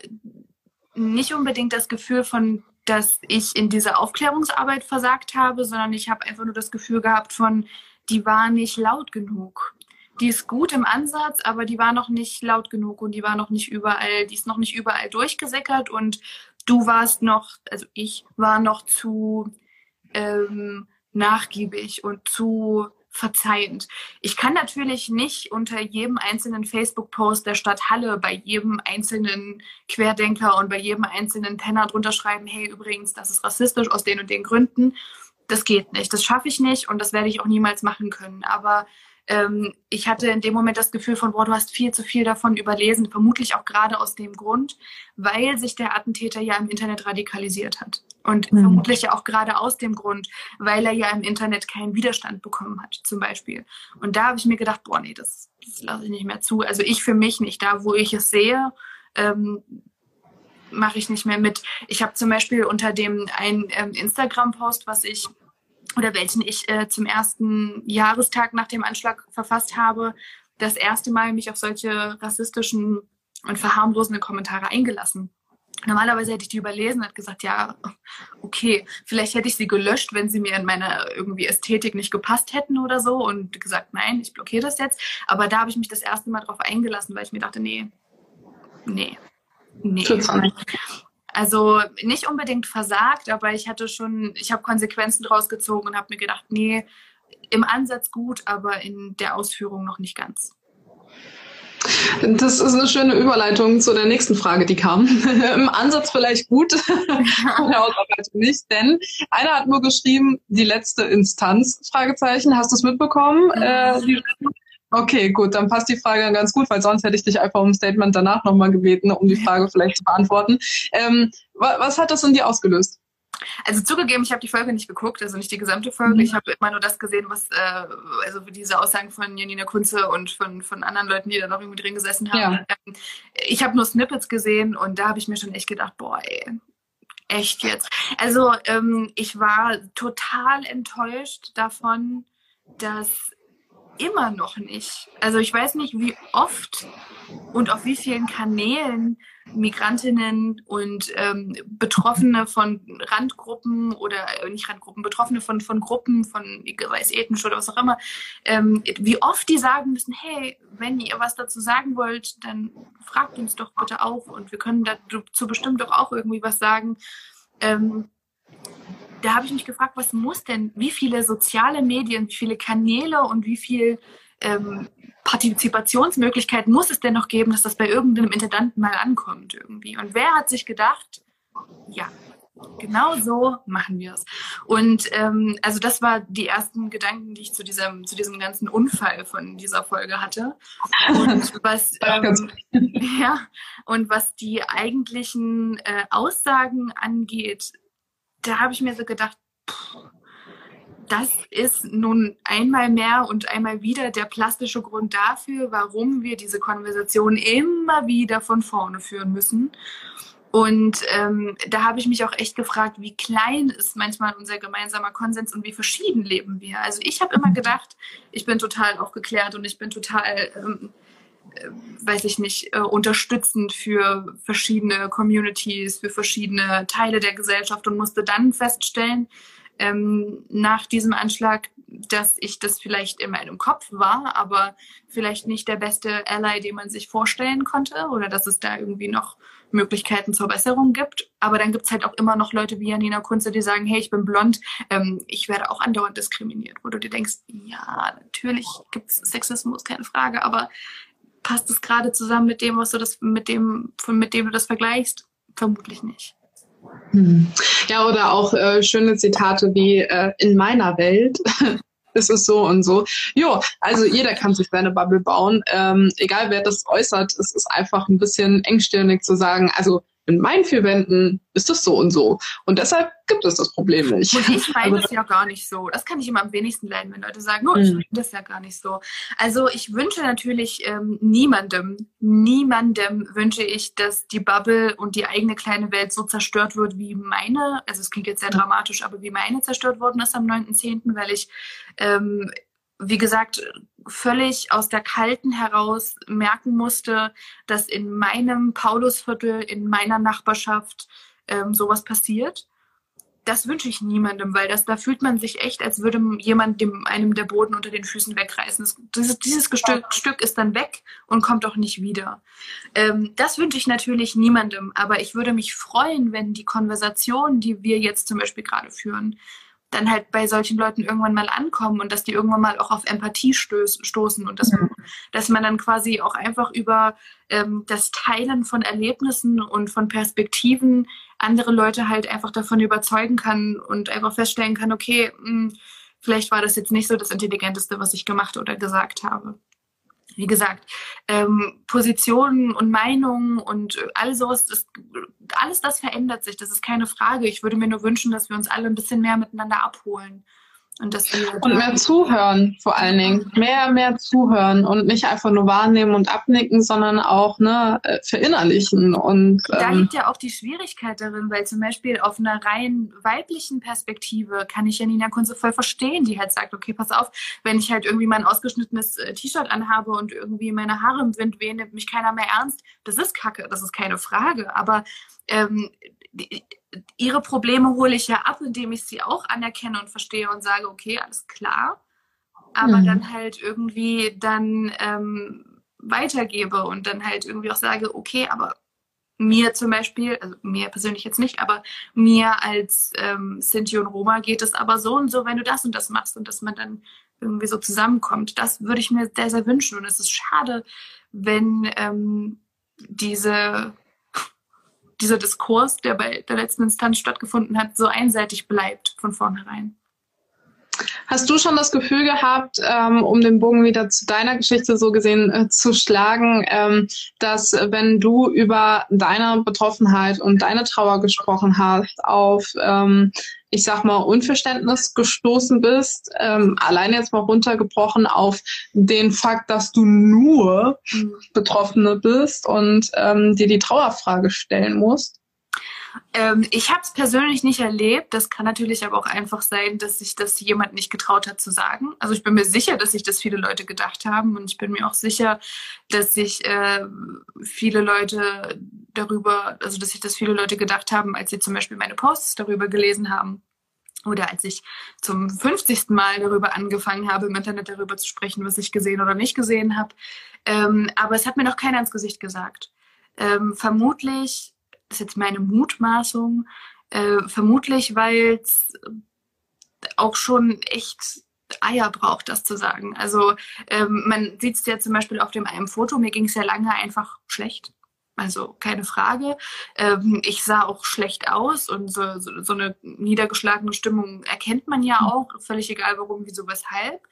nicht unbedingt das Gefühl von, dass ich in dieser Aufklärungsarbeit versagt habe, sondern ich habe einfach nur das Gefühl gehabt von, die war nicht laut genug die ist gut im Ansatz, aber die war noch nicht laut genug und die war noch nicht überall, die ist noch nicht überall durchgesickert und du warst noch, also ich war noch zu ähm, nachgiebig und zu verzeihend. Ich kann natürlich nicht unter jedem einzelnen Facebook-Post der Stadt Halle bei jedem einzelnen Querdenker und bei jedem einzelnen Penner drunter schreiben, hey, übrigens, das ist rassistisch aus den und den Gründen. Das geht nicht. Das schaffe ich nicht und das werde ich auch niemals machen können. Aber ähm, ich hatte in dem Moment das Gefühl von, boah, du hast viel zu viel davon überlesen, vermutlich auch gerade aus dem Grund, weil sich der Attentäter ja im Internet radikalisiert hat. Und mhm. vermutlich ja auch gerade aus dem Grund, weil er ja im Internet keinen Widerstand bekommen hat, zum Beispiel. Und da habe ich mir gedacht, boah, nee, das, das lasse ich nicht mehr zu. Also ich für mich nicht. Da, wo ich es sehe, ähm, mache ich nicht mehr mit. Ich habe zum Beispiel unter dem einen ähm, Instagram-Post, was ich oder welchen ich äh, zum ersten Jahrestag nach dem Anschlag verfasst habe, das erste Mal mich auf solche rassistischen und verharmlosenden Kommentare eingelassen. Normalerweise hätte ich die überlesen und gesagt, ja, okay, vielleicht hätte ich sie gelöscht, wenn sie mir in meiner irgendwie Ästhetik nicht gepasst hätten oder so und gesagt, nein, ich blockiere das jetzt. Aber da habe ich mich das erste Mal drauf eingelassen, weil ich mir dachte, nee, nee, nee. Also nicht unbedingt versagt, aber ich hatte schon, ich habe Konsequenzen draus gezogen und habe mir gedacht, nee, im Ansatz gut, aber in der Ausführung noch nicht ganz. Das ist eine schöne Überleitung zu der nächsten Frage, die kam. Im Ansatz vielleicht gut, in der Ausarbeitung nicht, denn einer hat nur geschrieben, die letzte Instanz, Fragezeichen. Hast du es mitbekommen? Äh, okay, gut, dann passt die Frage ganz gut, weil sonst hätte ich dich einfach um ein Statement danach nochmal gebeten, um die Frage vielleicht zu beantworten. Ähm, was hat das in dir ausgelöst? Also zugegeben, ich habe die Folge nicht geguckt, also nicht die gesamte Folge. Mhm. Ich habe immer nur das gesehen, was, äh, also diese Aussagen von Janina Kunze und von, von anderen Leuten, die da noch irgendwie drin gesessen haben. Ja. Ähm, ich habe nur Snippets gesehen und da habe ich mir schon echt gedacht, boah, ey, echt jetzt. Also ähm, ich war total enttäuscht davon, dass immer noch nicht. Also ich weiß nicht, wie oft und auf wie vielen Kanälen Migrantinnen und ähm, Betroffene von Randgruppen oder äh, nicht Randgruppen, Betroffene von, von Gruppen, von es ethnisch oder was auch immer, ähm, wie oft die sagen müssen, hey, wenn ihr was dazu sagen wollt, dann fragt uns doch bitte auch und wir können dazu bestimmt doch auch irgendwie was sagen. Ähm, da habe ich mich gefragt, was muss denn, wie viele soziale Medien, wie viele Kanäle und wie viel ähm, Partizipationsmöglichkeiten muss es denn noch geben, dass das bei irgendeinem Intendanten mal ankommt irgendwie? Und wer hat sich gedacht, ja, genau so machen wir es. Und ähm, also das war die ersten Gedanken, die ich zu diesem, zu diesem ganzen Unfall von dieser Folge hatte. Und was, ähm, ja, und was die eigentlichen äh, Aussagen angeht, da habe ich mir so gedacht, pff, das ist nun einmal mehr und einmal wieder der plastische Grund dafür, warum wir diese Konversation immer wieder von vorne führen müssen. Und ähm, da habe ich mich auch echt gefragt, wie klein ist manchmal unser gemeinsamer Konsens und wie verschieden leben wir. Also ich habe immer gedacht, ich bin total aufgeklärt und ich bin total, ähm, äh, weiß ich nicht, äh, unterstützend für verschiedene Communities, für verschiedene Teile der Gesellschaft und musste dann feststellen, ähm, nach diesem Anschlag, dass ich das vielleicht in meinem Kopf war, aber vielleicht nicht der beste Ally, den man sich vorstellen konnte oder dass es da irgendwie noch Möglichkeiten zur Besserung gibt. Aber dann gibt es halt auch immer noch Leute wie Janina Kunze, die sagen, hey, ich bin blond, ähm, ich werde auch andauernd diskriminiert. Wo du dir denkst, ja, natürlich gibt es Sexismus, keine Frage, aber passt es gerade zusammen mit dem, was du das, mit dem, von, mit dem du das vergleichst? Vermutlich nicht. Hm. Ja, oder auch äh, schöne Zitate wie äh, in meiner Welt ist es so und so. Jo, also jeder kann sich seine Bubble bauen. Ähm, egal wer das äußert, es ist einfach ein bisschen engstirnig zu sagen, also in meinen vier Wänden ist es so und so. Und deshalb gibt es das Problem nicht. Und ich meine also, das ja gar nicht so. Das kann ich immer am wenigsten leiden, wenn Leute sagen, oh, ich mhm. meine das ja gar nicht so. Also ich wünsche natürlich ähm, niemandem, niemandem wünsche ich, dass die Bubble und die eigene kleine Welt so zerstört wird, wie meine, also es klingt jetzt sehr dramatisch, aber wie meine zerstört worden ist am 9.10., weil ich ähm, wie gesagt, völlig aus der Kalten heraus merken musste, dass in meinem Paulusviertel, in meiner Nachbarschaft ähm, sowas passiert. Das wünsche ich niemandem, weil das, da fühlt man sich echt, als würde jemand dem, einem der Boden unter den Füßen wegreißen. Das, dieses, dieses Stück, Stück ist dann weg und kommt auch nicht wieder. Ähm, das wünsche ich natürlich niemandem, aber ich würde mich freuen, wenn die Konversation, die wir jetzt zum Beispiel gerade führen, dann halt bei solchen Leuten irgendwann mal ankommen und dass die irgendwann mal auch auf Empathie stöß, stoßen und dass, ja. dass man dann quasi auch einfach über ähm, das Teilen von Erlebnissen und von Perspektiven andere Leute halt einfach davon überzeugen kann und einfach feststellen kann, okay, mh, hm, vielleicht war das jetzt nicht so das Intelligenteste, was ich gemacht oder gesagt habe wie gesagt, ähm, Positionen und Meinungen und all sowas, das, alles das verändert sich, das ist keine Frage. Ich würde mir nur wünschen, dass wir uns alle ein bisschen mehr miteinander abholen. Und, dass wir und mehr zuhören, vor allen Dingen. Mehr, mehr zuhören und nicht einfach nur wahrnehmen und abnicken, sondern auch ne, äh, verinnerlichen. Und, ähm, da liegt ja auch die Schwierigkeit darin, weil zum Beispiel auf einer rein weiblichen Perspektive kann ich Janina Kunze voll verstehen, die halt sagt, okay, pass auf, wenn ich halt irgendwie mein ausgeschnittenes äh, T-Shirt anhabe und irgendwie meine Haare im Wind wehen, nimmt mich keiner mehr ernst. Das ist Kacke, das ist keine Frage. Aber ähm, ihre Probleme hole ich ja ab, indem ich sie auch anerkenne und verstehe und sage, okay, alles klar. Aber mhm. dann halt irgendwie dann ähm, weitergebe und dann halt irgendwie auch sage, okay, aber mir zum Beispiel, also mir persönlich jetzt nicht, aber mir als ähm, Sinti und Roma geht es aber so und so, wenn du das und das machst und dass man dann irgendwie so zusammenkommt. Das würde ich mir sehr, sehr wünschen. Und es ist schade, wenn ähm, diese, dieser Diskurs, der bei der letzten Instanz stattgefunden hat, so einseitig bleibt von vornherein. Hast du schon das Gefühl gehabt, ähm, um den Bogen wieder zu deiner Geschichte so gesehen äh, zu schlagen, ähm, dass wenn du über deine Betroffenheit und deine Trauer gesprochen hast, auf, ähm, ich sag mal, Unverständnis gestoßen bist, ähm, allein jetzt mal runtergebrochen auf den Fakt, dass du nur mhm. Betroffene bist und ähm, dir die Trauerfrage stellen musst? Ähm, ich habe es persönlich nicht erlebt. Das kann natürlich aber auch einfach sein, dass sich das jemand nicht getraut hat zu sagen. Also ich bin mir sicher, dass sich das viele Leute gedacht haben und ich bin mir auch sicher, dass sich äh, viele Leute darüber, also dass sich das viele Leute gedacht haben, als sie zum Beispiel meine Posts darüber gelesen haben. Oder als ich zum 50. Mal darüber angefangen habe, im Internet darüber zu sprechen, was ich gesehen oder nicht gesehen habe. Ähm, aber es hat mir noch keiner ins Gesicht gesagt. Ähm, vermutlich ist jetzt meine Mutmaßung, äh, vermutlich, weil es auch schon echt Eier braucht, das zu sagen. Also ähm, man sieht es ja zum Beispiel auf dem einen Foto, mir ging es ja lange einfach schlecht. Also keine Frage. Ähm, ich sah auch schlecht aus und so, so, so, eine niedergeschlagene Stimmung erkennt man ja auch, völlig egal warum, wieso, weshalb.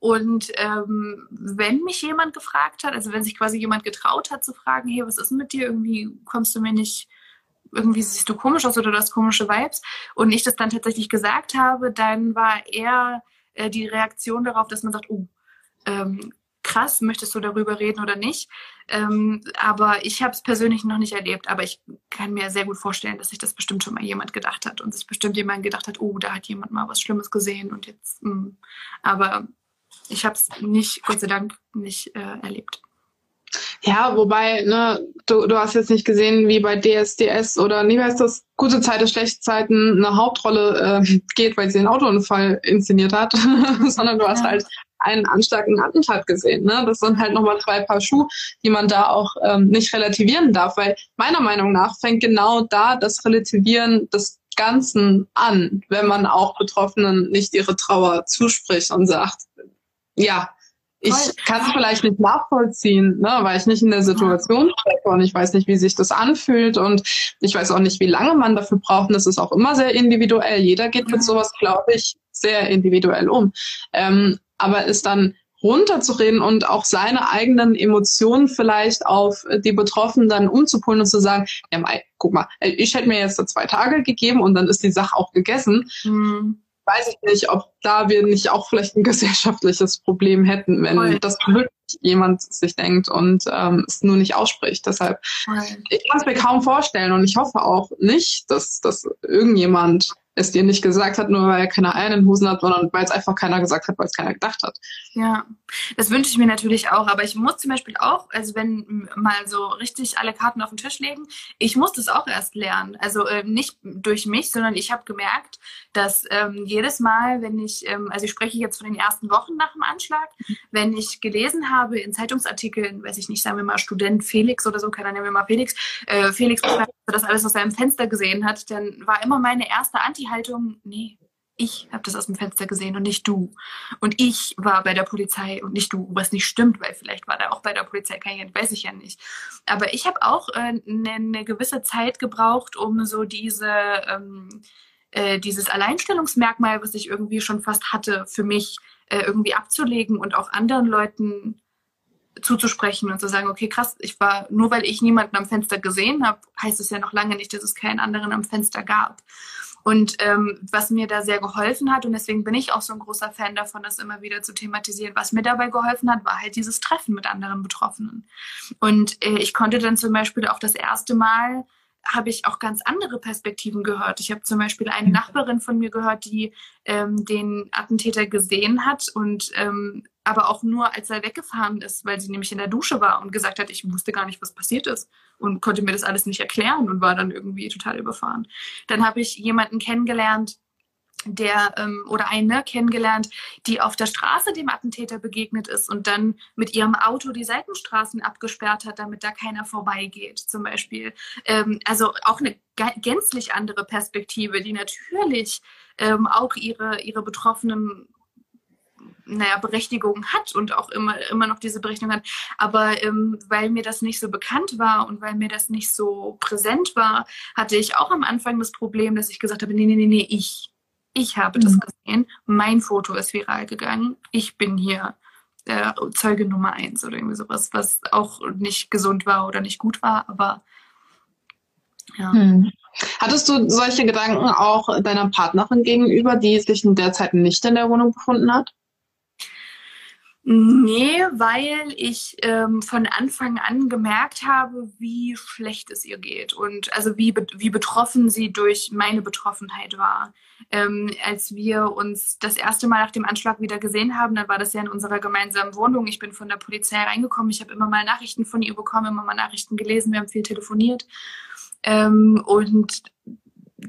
Und ähm, wenn mich jemand gefragt hat, also wenn sich quasi jemand getraut hat zu fragen, hey, was ist denn mit dir? Irgendwie kommst du mir nicht irgendwie siehst du komisch aus oder du hast komische Vibes und ich das dann tatsächlich gesagt habe, dann war eher äh, die Reaktion darauf, dass man sagt, oh, ähm, krass, möchtest du darüber reden oder nicht? Ähm, aber ich habe es persönlich noch nicht erlebt, aber ich kann mir sehr gut vorstellen, dass sich das bestimmt schon mal jemand gedacht hat und sich bestimmt jemand gedacht hat, oh, da hat jemand mal was Schlimmes gesehen und jetzt, mh. Hm. aber ich habe es nicht, Gott sei Dank, nicht äh, erlebt. Ja, wobei, ne, du, du hast jetzt nicht gesehen, wie bei DSDS oder nie heißt das gute Zeiten, schlechte Zeiten eine Hauptrolle äh, geht, weil sie einen Autounfall inszeniert hat, sondern du hast halt einen einen Attentat gesehen. Ne? Das sind halt nochmal zwei Paar Schuhe, die man da auch ähm, nicht relativieren darf, weil meiner Meinung nach fängt genau da das Relativieren des Ganzen an, wenn man auch Betroffenen nicht ihre Trauer zuspricht und sagt, ja, ich kann es vielleicht nicht nachvollziehen, ne, weil ich nicht in der Situation stecke und ich weiß nicht, wie sich das anfühlt und ich weiß auch nicht, wie lange man dafür braucht. Und das ist auch immer sehr individuell. Jeder geht mit sowas, glaube ich, sehr individuell um. Ähm, aber ist dann runterzureden und auch seine eigenen Emotionen vielleicht auf die Betroffenen dann umzupolen und zu sagen, ja, guck mal, ich hätte mir jetzt zwei Tage gegeben und dann ist die Sache auch gegessen. Mhm weiß ich nicht, ob da wir nicht auch vielleicht ein gesellschaftliches Problem hätten, wenn Voll. das wirklich jemand sich denkt und ähm, es nur nicht ausspricht. Deshalb, Voll. ich kann es mir kaum vorstellen und ich hoffe auch nicht, dass, dass irgendjemand es dir nicht gesagt hat, nur weil er keine Eier in den Hosen hat, sondern weil es einfach keiner gesagt hat, weil es keiner gedacht hat. Ja, das wünsche ich mir natürlich auch. Aber ich muss zum Beispiel auch, also wenn mal so richtig alle Karten auf den Tisch legen, ich muss das auch erst lernen. Also äh, nicht durch mich, sondern ich habe gemerkt, dass ähm, jedes Mal, wenn ich, ähm, also ich spreche jetzt von den ersten Wochen nach dem Anschlag, wenn ich gelesen habe in Zeitungsartikeln, weiß ich nicht, sagen wir mal Student Felix oder so, keiner nennen wir mal Felix, äh, Felix das alles aus seinem Fenster gesehen hat, dann war immer meine erste Anti-Haltung, nee, ich habe das aus dem Fenster gesehen und nicht du. Und ich war bei der Polizei und nicht du, was nicht stimmt, weil vielleicht war da auch bei der Polizei kein weiß ich ja nicht. Aber ich habe auch eine äh, ne, ne gewisse Zeit gebraucht, um so diese ähm, äh, dieses Alleinstellungsmerkmal, was ich irgendwie schon fast hatte, für mich äh, irgendwie abzulegen und auch anderen Leuten zuzusprechen und zu sagen, okay, krass, ich war, nur weil ich niemanden am Fenster gesehen habe, heißt es ja noch lange nicht, dass es keinen anderen am Fenster gab. Und ähm, was mir da sehr geholfen hat, und deswegen bin ich auch so ein großer Fan davon, das immer wieder zu thematisieren, was mir dabei geholfen hat, war halt dieses Treffen mit anderen Betroffenen. Und äh, ich konnte dann zum Beispiel auch das erste Mal habe ich auch ganz andere Perspektiven gehört. Ich habe zum Beispiel eine mhm. Nachbarin von mir gehört, die ähm, den Attentäter gesehen hat und ähm, aber auch nur, als er weggefahren ist, weil sie nämlich in der Dusche war und gesagt hat, ich wusste gar nicht, was passiert ist und konnte mir das alles nicht erklären und war dann irgendwie total überfahren. Dann habe ich jemanden kennengelernt, der ähm, oder eine kennengelernt, die auf der Straße dem Attentäter begegnet ist und dann mit ihrem Auto die Seitenstraßen abgesperrt hat, damit da keiner vorbeigeht, zum Beispiel. Ähm, also auch eine gänzlich andere Perspektive, die natürlich ähm, auch ihre, ihre Betroffenen naja, Berechtigung hat und auch immer, immer noch diese Berechtigung hat. Aber ähm, weil mir das nicht so bekannt war und weil mir das nicht so präsent war, hatte ich auch am Anfang das Problem, dass ich gesagt habe, nee, nee, nee, nee, ich, ich habe mhm. das gesehen, mein Foto ist viral gegangen, ich bin hier äh, Zeuge Nummer eins oder irgendwie sowas, was auch nicht gesund war oder nicht gut war, aber ja. Hm. Hattest du solche Gedanken auch deiner Partnerin gegenüber, die sich in der Zeit nicht in der Wohnung befunden hat? Nee, weil ich ähm, von Anfang an gemerkt habe, wie schlecht es ihr geht und also wie, wie betroffen sie durch meine Betroffenheit war. Ähm, als wir uns das erste Mal nach dem Anschlag wieder gesehen haben, dann war das ja in unserer gemeinsamen Wohnung. Ich bin von der Polizei reingekommen. Ich habe immer mal Nachrichten von ihr bekommen, immer mal Nachrichten gelesen. Wir haben viel telefoniert. Ähm, und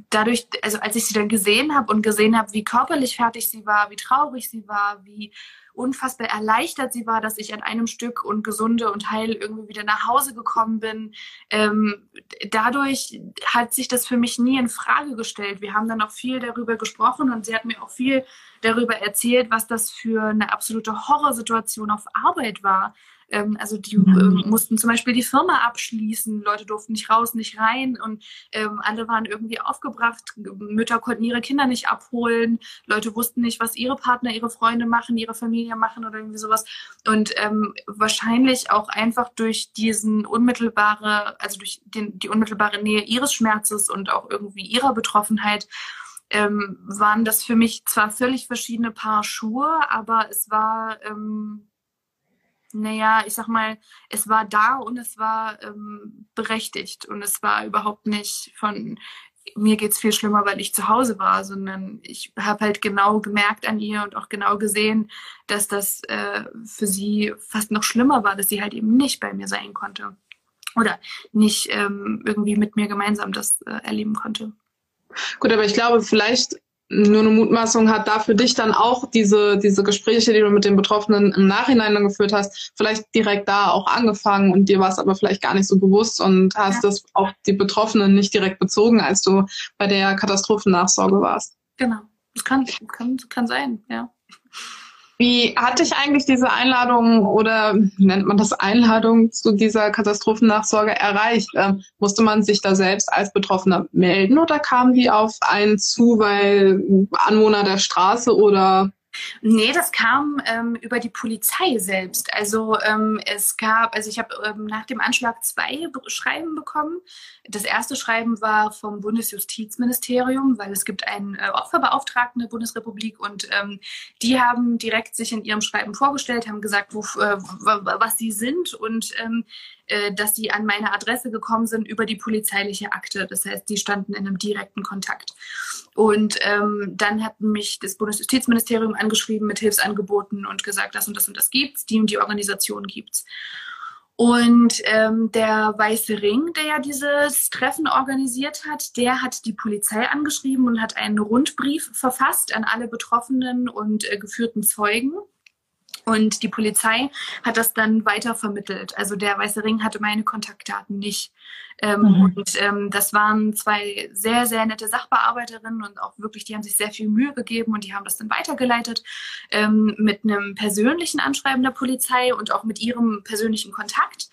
dadurch, also als ich sie dann gesehen habe und gesehen habe, wie körperlich fertig sie war, wie traurig sie war, wie unfassbar erleichtert sie war, dass ich an einem Stück und gesunde und heil irgendwie wieder nach Hause gekommen bin. Ähm, dadurch hat sich das für mich nie in Frage gestellt. Wir haben dann auch viel darüber gesprochen und sie hat mir auch viel darüber erzählt, was das für eine absolute Horrorsituation auf Arbeit war. Ähm, also die mhm. äh, mussten zum Beispiel die Firma abschließen, Leute durften nicht raus, nicht rein und ähm, alle waren irgendwie aufgebracht. Mütter konnten ihre Kinder nicht abholen, Leute wussten nicht, was ihre Partner, ihre Freunde machen, ihre Familie machen oder irgendwie sowas. Und ähm, wahrscheinlich auch einfach durch diesen unmittelbare, also durch den, die unmittelbare Nähe ihres Schmerzes und auch irgendwie ihrer Betroffenheit ähm, waren das für mich zwar völlig verschiedene Paar Schuhe, aber es war ähm, naja, ich sag mal, es war da und es war ähm, berechtigt und es war überhaupt nicht von mir geht's viel schlimmer, weil ich zu Hause war, sondern ich habe halt genau gemerkt an ihr und auch genau gesehen, dass das äh, für sie fast noch schlimmer war, dass sie halt eben nicht bei mir sein konnte oder nicht ähm, irgendwie mit mir gemeinsam das äh, erleben konnte. Gut, aber ich glaube, vielleicht nur eine Mutmaßung hat da für dich dann auch diese, diese Gespräche, die du mit den Betroffenen im Nachhinein dann geführt hast, vielleicht direkt da auch angefangen und dir war es aber vielleicht gar nicht so bewusst und hast ja. das auf die Betroffenen nicht direkt bezogen, als du bei der Katastrophennachsorge warst. Genau. Das kann, kann, kann sein, ja. Wie hat dich eigentlich diese Einladung oder nennt man das Einladung zu dieser Katastrophennachsorge erreicht? Ähm, musste man sich da selbst als Betroffener melden oder kamen die auf einen zu, weil Anwohner der Straße oder Nee, das kam ähm, über die Polizei selbst. Also ähm, es gab, also ich habe ähm, nach dem Anschlag zwei Schreiben bekommen. Das erste Schreiben war vom Bundesjustizministerium, weil es gibt einen äh, Opferbeauftragten der Bundesrepublik und ähm, die haben direkt sich in ihrem Schreiben vorgestellt, haben gesagt, wo, äh, was sie sind und ähm, äh, dass sie an meine Adresse gekommen sind über die polizeiliche Akte. Das heißt, die standen in einem direkten Kontakt. Und ähm, dann hat mich das Bundesjustizministerium angeschrieben mit Hilfsangeboten und gesagt, das und das und das gibt's, die und die Organisation gibt's. Und ähm, der Weiße Ring, der ja dieses Treffen organisiert hat, der hat die Polizei angeschrieben und hat einen Rundbrief verfasst an alle Betroffenen und äh, geführten Zeugen und die Polizei hat das dann weiter vermittelt. Also der Weiße Ring hatte meine Kontaktdaten nicht. Ähm, mhm. Und ähm, das waren zwei sehr, sehr nette Sachbearbeiterinnen und auch wirklich, die haben sich sehr viel Mühe gegeben und die haben das dann weitergeleitet ähm, mit einem persönlichen Anschreiben der Polizei und auch mit ihrem persönlichen Kontakt.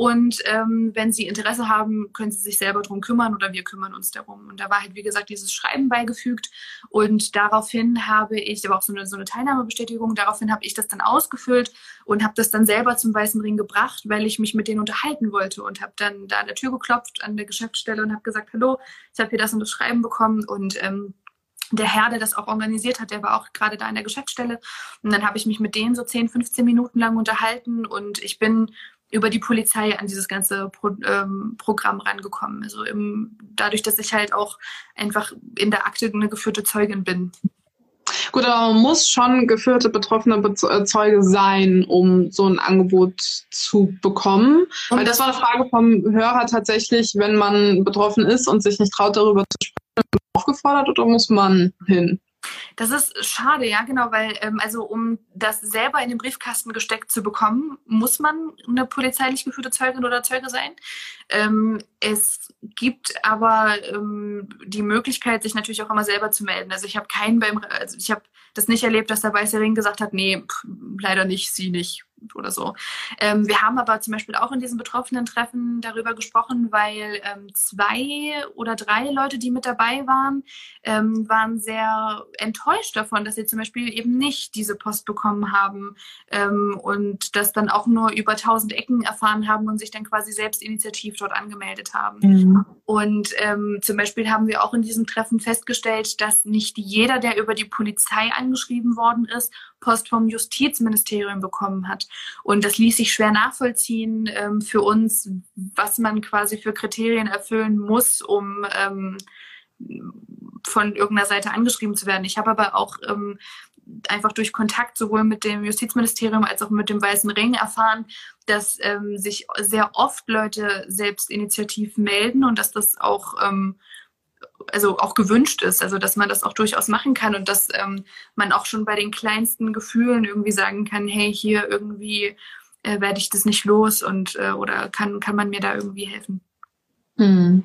Und ähm, wenn Sie Interesse haben, können Sie sich selber darum kümmern oder wir kümmern uns darum. Und da war halt, wie gesagt, dieses Schreiben beigefügt. Und daraufhin habe ich, aber auch so eine, so eine Teilnahmebestätigung, daraufhin habe ich das dann ausgefüllt und habe das dann selber zum Weißen Ring gebracht, weil ich mich mit denen unterhalten wollte und habe dann da an der Tür geklopft an der Geschäftsstelle und habe gesagt, hallo, ich habe hier das und das Schreiben bekommen und ähm, der Herr, der das auch organisiert hat, der war auch gerade da in der Geschäftsstelle. Und dann habe ich mich mit denen so 10, 15 Minuten lang unterhalten und ich bin über die Polizei an dieses ganze Pro, ähm, Programm rangekommen. Also im, dadurch, dass ich halt auch einfach in der Akte eine geführte Zeugin bin. Gut, aber man muss schon geführte betroffene Be äh, Zeuge sein, um so ein Angebot zu bekommen. Und Weil das war eine Frage vom Hörer tatsächlich, wenn man betroffen ist und sich nicht traut, darüber zu sprechen, aufgefordert oder muss man hin? Das ist schade, ja, genau, weil ähm, also um das selber in den Briefkasten gesteckt zu bekommen, muss man eine polizeilich geführte Zeugin oder Zeuge sein. Ähm, es gibt aber ähm, die Möglichkeit, sich natürlich auch immer selber zu melden. Also ich habe keinen beim, also ich habe das nicht erlebt, dass der Weiße Ring gesagt hat, nee, pff, leider nicht, sie nicht oder so. Ähm, wir haben aber zum Beispiel auch in diesem betroffenen Treffen darüber gesprochen, weil ähm, zwei oder drei Leute, die mit dabei waren, ähm, waren sehr enttäuscht davon, dass sie zum Beispiel eben nicht diese Post bekommen haben ähm, und das dann auch nur über tausend Ecken erfahren haben und sich dann quasi selbst initiativ dort angemeldet haben. Mhm. Und ähm, zum Beispiel haben wir auch in diesem Treffen festgestellt, dass nicht jeder, der über die Polizei angeschrieben worden ist, Post vom Justizministerium bekommen hat. Und das ließ sich schwer nachvollziehen ähm, für uns, was man quasi für Kriterien erfüllen muss, um ähm, von irgendeiner Seite angeschrieben zu werden. Ich habe aber auch ähm, einfach durch Kontakt sowohl mit dem Justizministerium als auch mit dem Weißen Ring erfahren, dass ähm, sich sehr oft Leute selbst initiativ melden und dass das auch ähm, also auch gewünscht ist, also dass man das auch durchaus machen kann und dass ähm, man auch schon bei den kleinsten Gefühlen irgendwie sagen kann, hey, hier irgendwie äh, werde ich das nicht los und äh, oder kann, kann man mir da irgendwie helfen. Hm.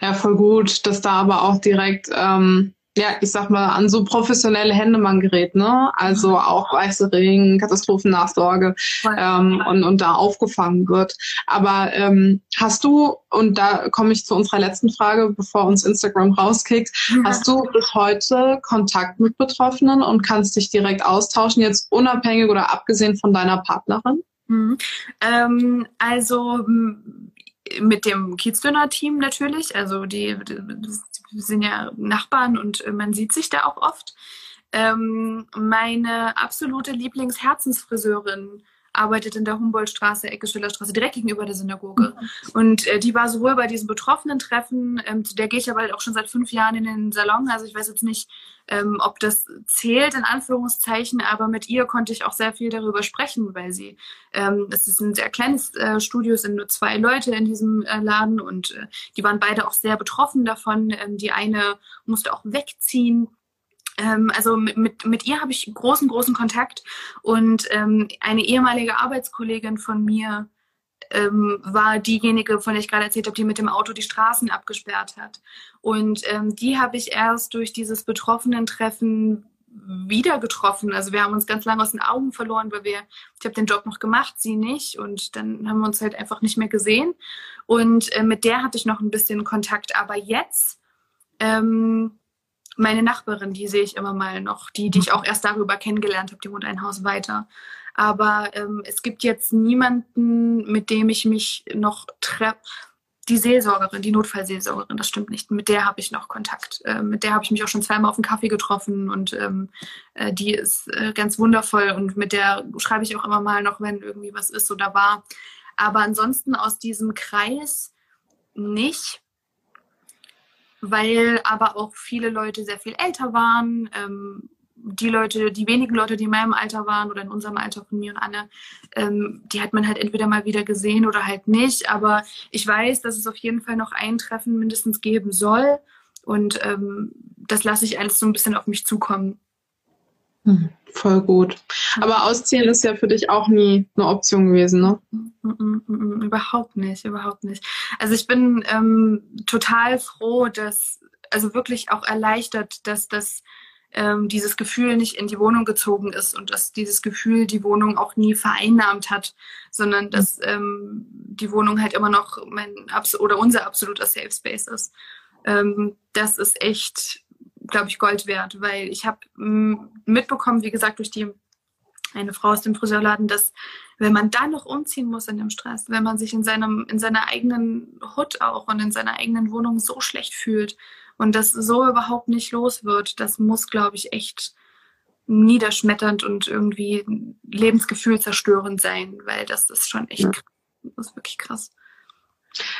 Ja, voll gut, dass da aber auch direkt ähm, ja, ich sag mal, an so professionelle Hände man gerät, ne? Also auch Weiße Ring, Katastrophennachsorge ähm, und, und da aufgefangen wird. Aber ähm, hast du, und da komme ich zu unserer letzten Frage, bevor uns Instagram rauskickt, mhm. hast du bis heute Kontakt mit Betroffenen und kannst dich direkt austauschen, jetzt unabhängig oder abgesehen von deiner Partnerin? Mhm. Ähm, also mit dem Kiezdöner-Team natürlich. Also die, die, sind ja Nachbarn und äh, man sieht sich da auch oft. Ähm, meine absolute Lieblingsherzensfriseurin arbeitet in der Humboldtstraße, Ecke Schillerstraße, direkt gegenüber der Synagoge. Und äh, die war sowohl bei diesen betroffenen Treffen, ähm, zu der gehe ich aber auch schon seit fünf Jahren in den Salon. Also ich weiß jetzt nicht, ähm, ob das zählt, in Anführungszeichen, aber mit ihr konnte ich auch sehr viel darüber sprechen, weil sie, ähm, das ist ein sehr kleines äh, Studio, es sind nur zwei Leute in diesem äh, Laden und äh, die waren beide auch sehr betroffen davon. Ähm, die eine musste auch wegziehen ähm, also mit, mit, mit ihr habe ich großen, großen Kontakt und ähm, eine ehemalige Arbeitskollegin von mir ähm, war diejenige, von der ich gerade erzählt habe, die mit dem Auto die Straßen abgesperrt hat. Und ähm, die habe ich erst durch dieses betroffenen Treffen wieder getroffen. Also wir haben uns ganz lange aus den Augen verloren, weil wir, ich habe den Job noch gemacht, sie nicht. Und dann haben wir uns halt einfach nicht mehr gesehen. Und äh, mit der hatte ich noch ein bisschen Kontakt. Aber jetzt ähm, meine Nachbarin, die sehe ich immer mal noch, die, die ich auch erst darüber kennengelernt habe, die wohnt ein Haus weiter. Aber ähm, es gibt jetzt niemanden, mit dem ich mich noch treffe. Die Seelsorgerin, die Notfallseelsorgerin, das stimmt nicht. Mit der habe ich noch Kontakt. Äh, mit der habe ich mich auch schon zweimal auf einen Kaffee getroffen und ähm, äh, die ist äh, ganz wundervoll und mit der schreibe ich auch immer mal noch, wenn irgendwie was ist oder war. Aber ansonsten aus diesem Kreis nicht weil aber auch viele Leute sehr viel älter waren. Ähm, die Leute, die wenigen Leute, die in meinem Alter waren oder in unserem Alter von mir und Anne, ähm, die hat man halt entweder mal wieder gesehen oder halt nicht. Aber ich weiß, dass es auf jeden Fall noch ein Treffen mindestens geben soll. Und ähm, das lasse ich alles so ein bisschen auf mich zukommen. Hm, voll gut. Aber ausziehen ist ja für dich auch nie eine Option gewesen, ne? Mm, überhaupt nicht, überhaupt nicht. Also ich bin ähm, total froh, dass, also wirklich auch erleichtert, dass das ähm, dieses Gefühl nicht in die Wohnung gezogen ist und dass dieses Gefühl die Wohnung auch nie vereinnahmt hat, sondern dass ähm, die Wohnung halt immer noch mein oder unser absoluter Safe Space ist. Ähm, das ist echt glaube ich, Gold wert, weil ich habe mitbekommen, wie gesagt, durch die eine Frau aus dem Friseurladen, dass wenn man dann noch umziehen muss in dem Stress, wenn man sich in seinem in seiner eigenen Hut auch und in seiner eigenen Wohnung so schlecht fühlt und das so überhaupt nicht los wird, das muss, glaube ich, echt niederschmetternd und irgendwie Lebensgefühl zerstörend sein, weil das ist schon echt, ja. das ist wirklich krass.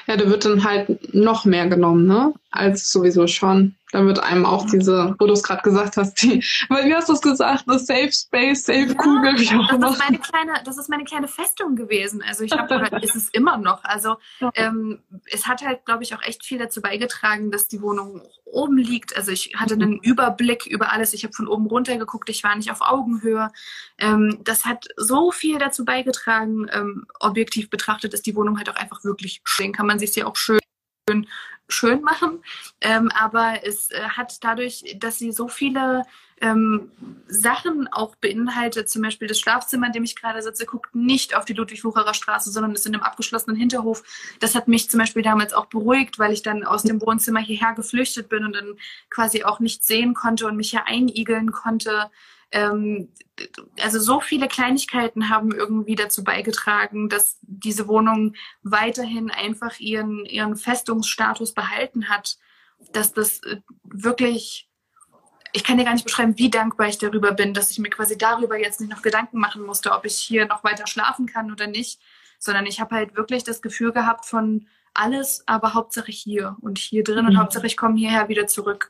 Ja, da wird dann halt noch mehr genommen, ne? Als sowieso schon. da wird einem auch diese, wo du es gerade gesagt hast, die, weil wie hast du es gesagt, eine Safe Space, Safe ja, Kugel, wie auch immer. Das ist meine kleine, das ist meine kleine Festung gewesen. Also ich habe, oder ist es immer noch. Also ähm, es hat halt, glaube ich, auch echt viel dazu beigetragen, dass die Wohnung oben liegt. Also ich hatte einen Überblick über alles. Ich habe von oben runter geguckt. Ich war nicht auf Augenhöhe. Ähm, das hat so viel dazu beigetragen. Ähm, objektiv betrachtet ist die Wohnung halt auch einfach wirklich schön. Kann man sich sie auch schön schön machen. Ähm, aber es äh, hat dadurch, dass sie so viele ähm, Sachen auch beinhaltet, zum Beispiel das Schlafzimmer, in dem ich gerade sitze, guckt nicht auf die Ludwig-Wucherer Straße, sondern ist in einem abgeschlossenen Hinterhof. Das hat mich zum Beispiel damals auch beruhigt, weil ich dann aus dem Wohnzimmer hierher geflüchtet bin und dann quasi auch nicht sehen konnte und mich hier einigeln konnte. Ähm, also so viele Kleinigkeiten haben irgendwie dazu beigetragen, dass diese Wohnung weiterhin einfach ihren, ihren Festungsstatus behalten hat, dass das äh, wirklich, ich kann dir gar nicht beschreiben, wie dankbar ich darüber bin, dass ich mir quasi darüber jetzt nicht noch Gedanken machen musste, ob ich hier noch weiter schlafen kann oder nicht, sondern ich habe halt wirklich das Gefühl gehabt von alles, aber Hauptsache hier und hier drin mhm. und Hauptsache ich komme hierher wieder zurück.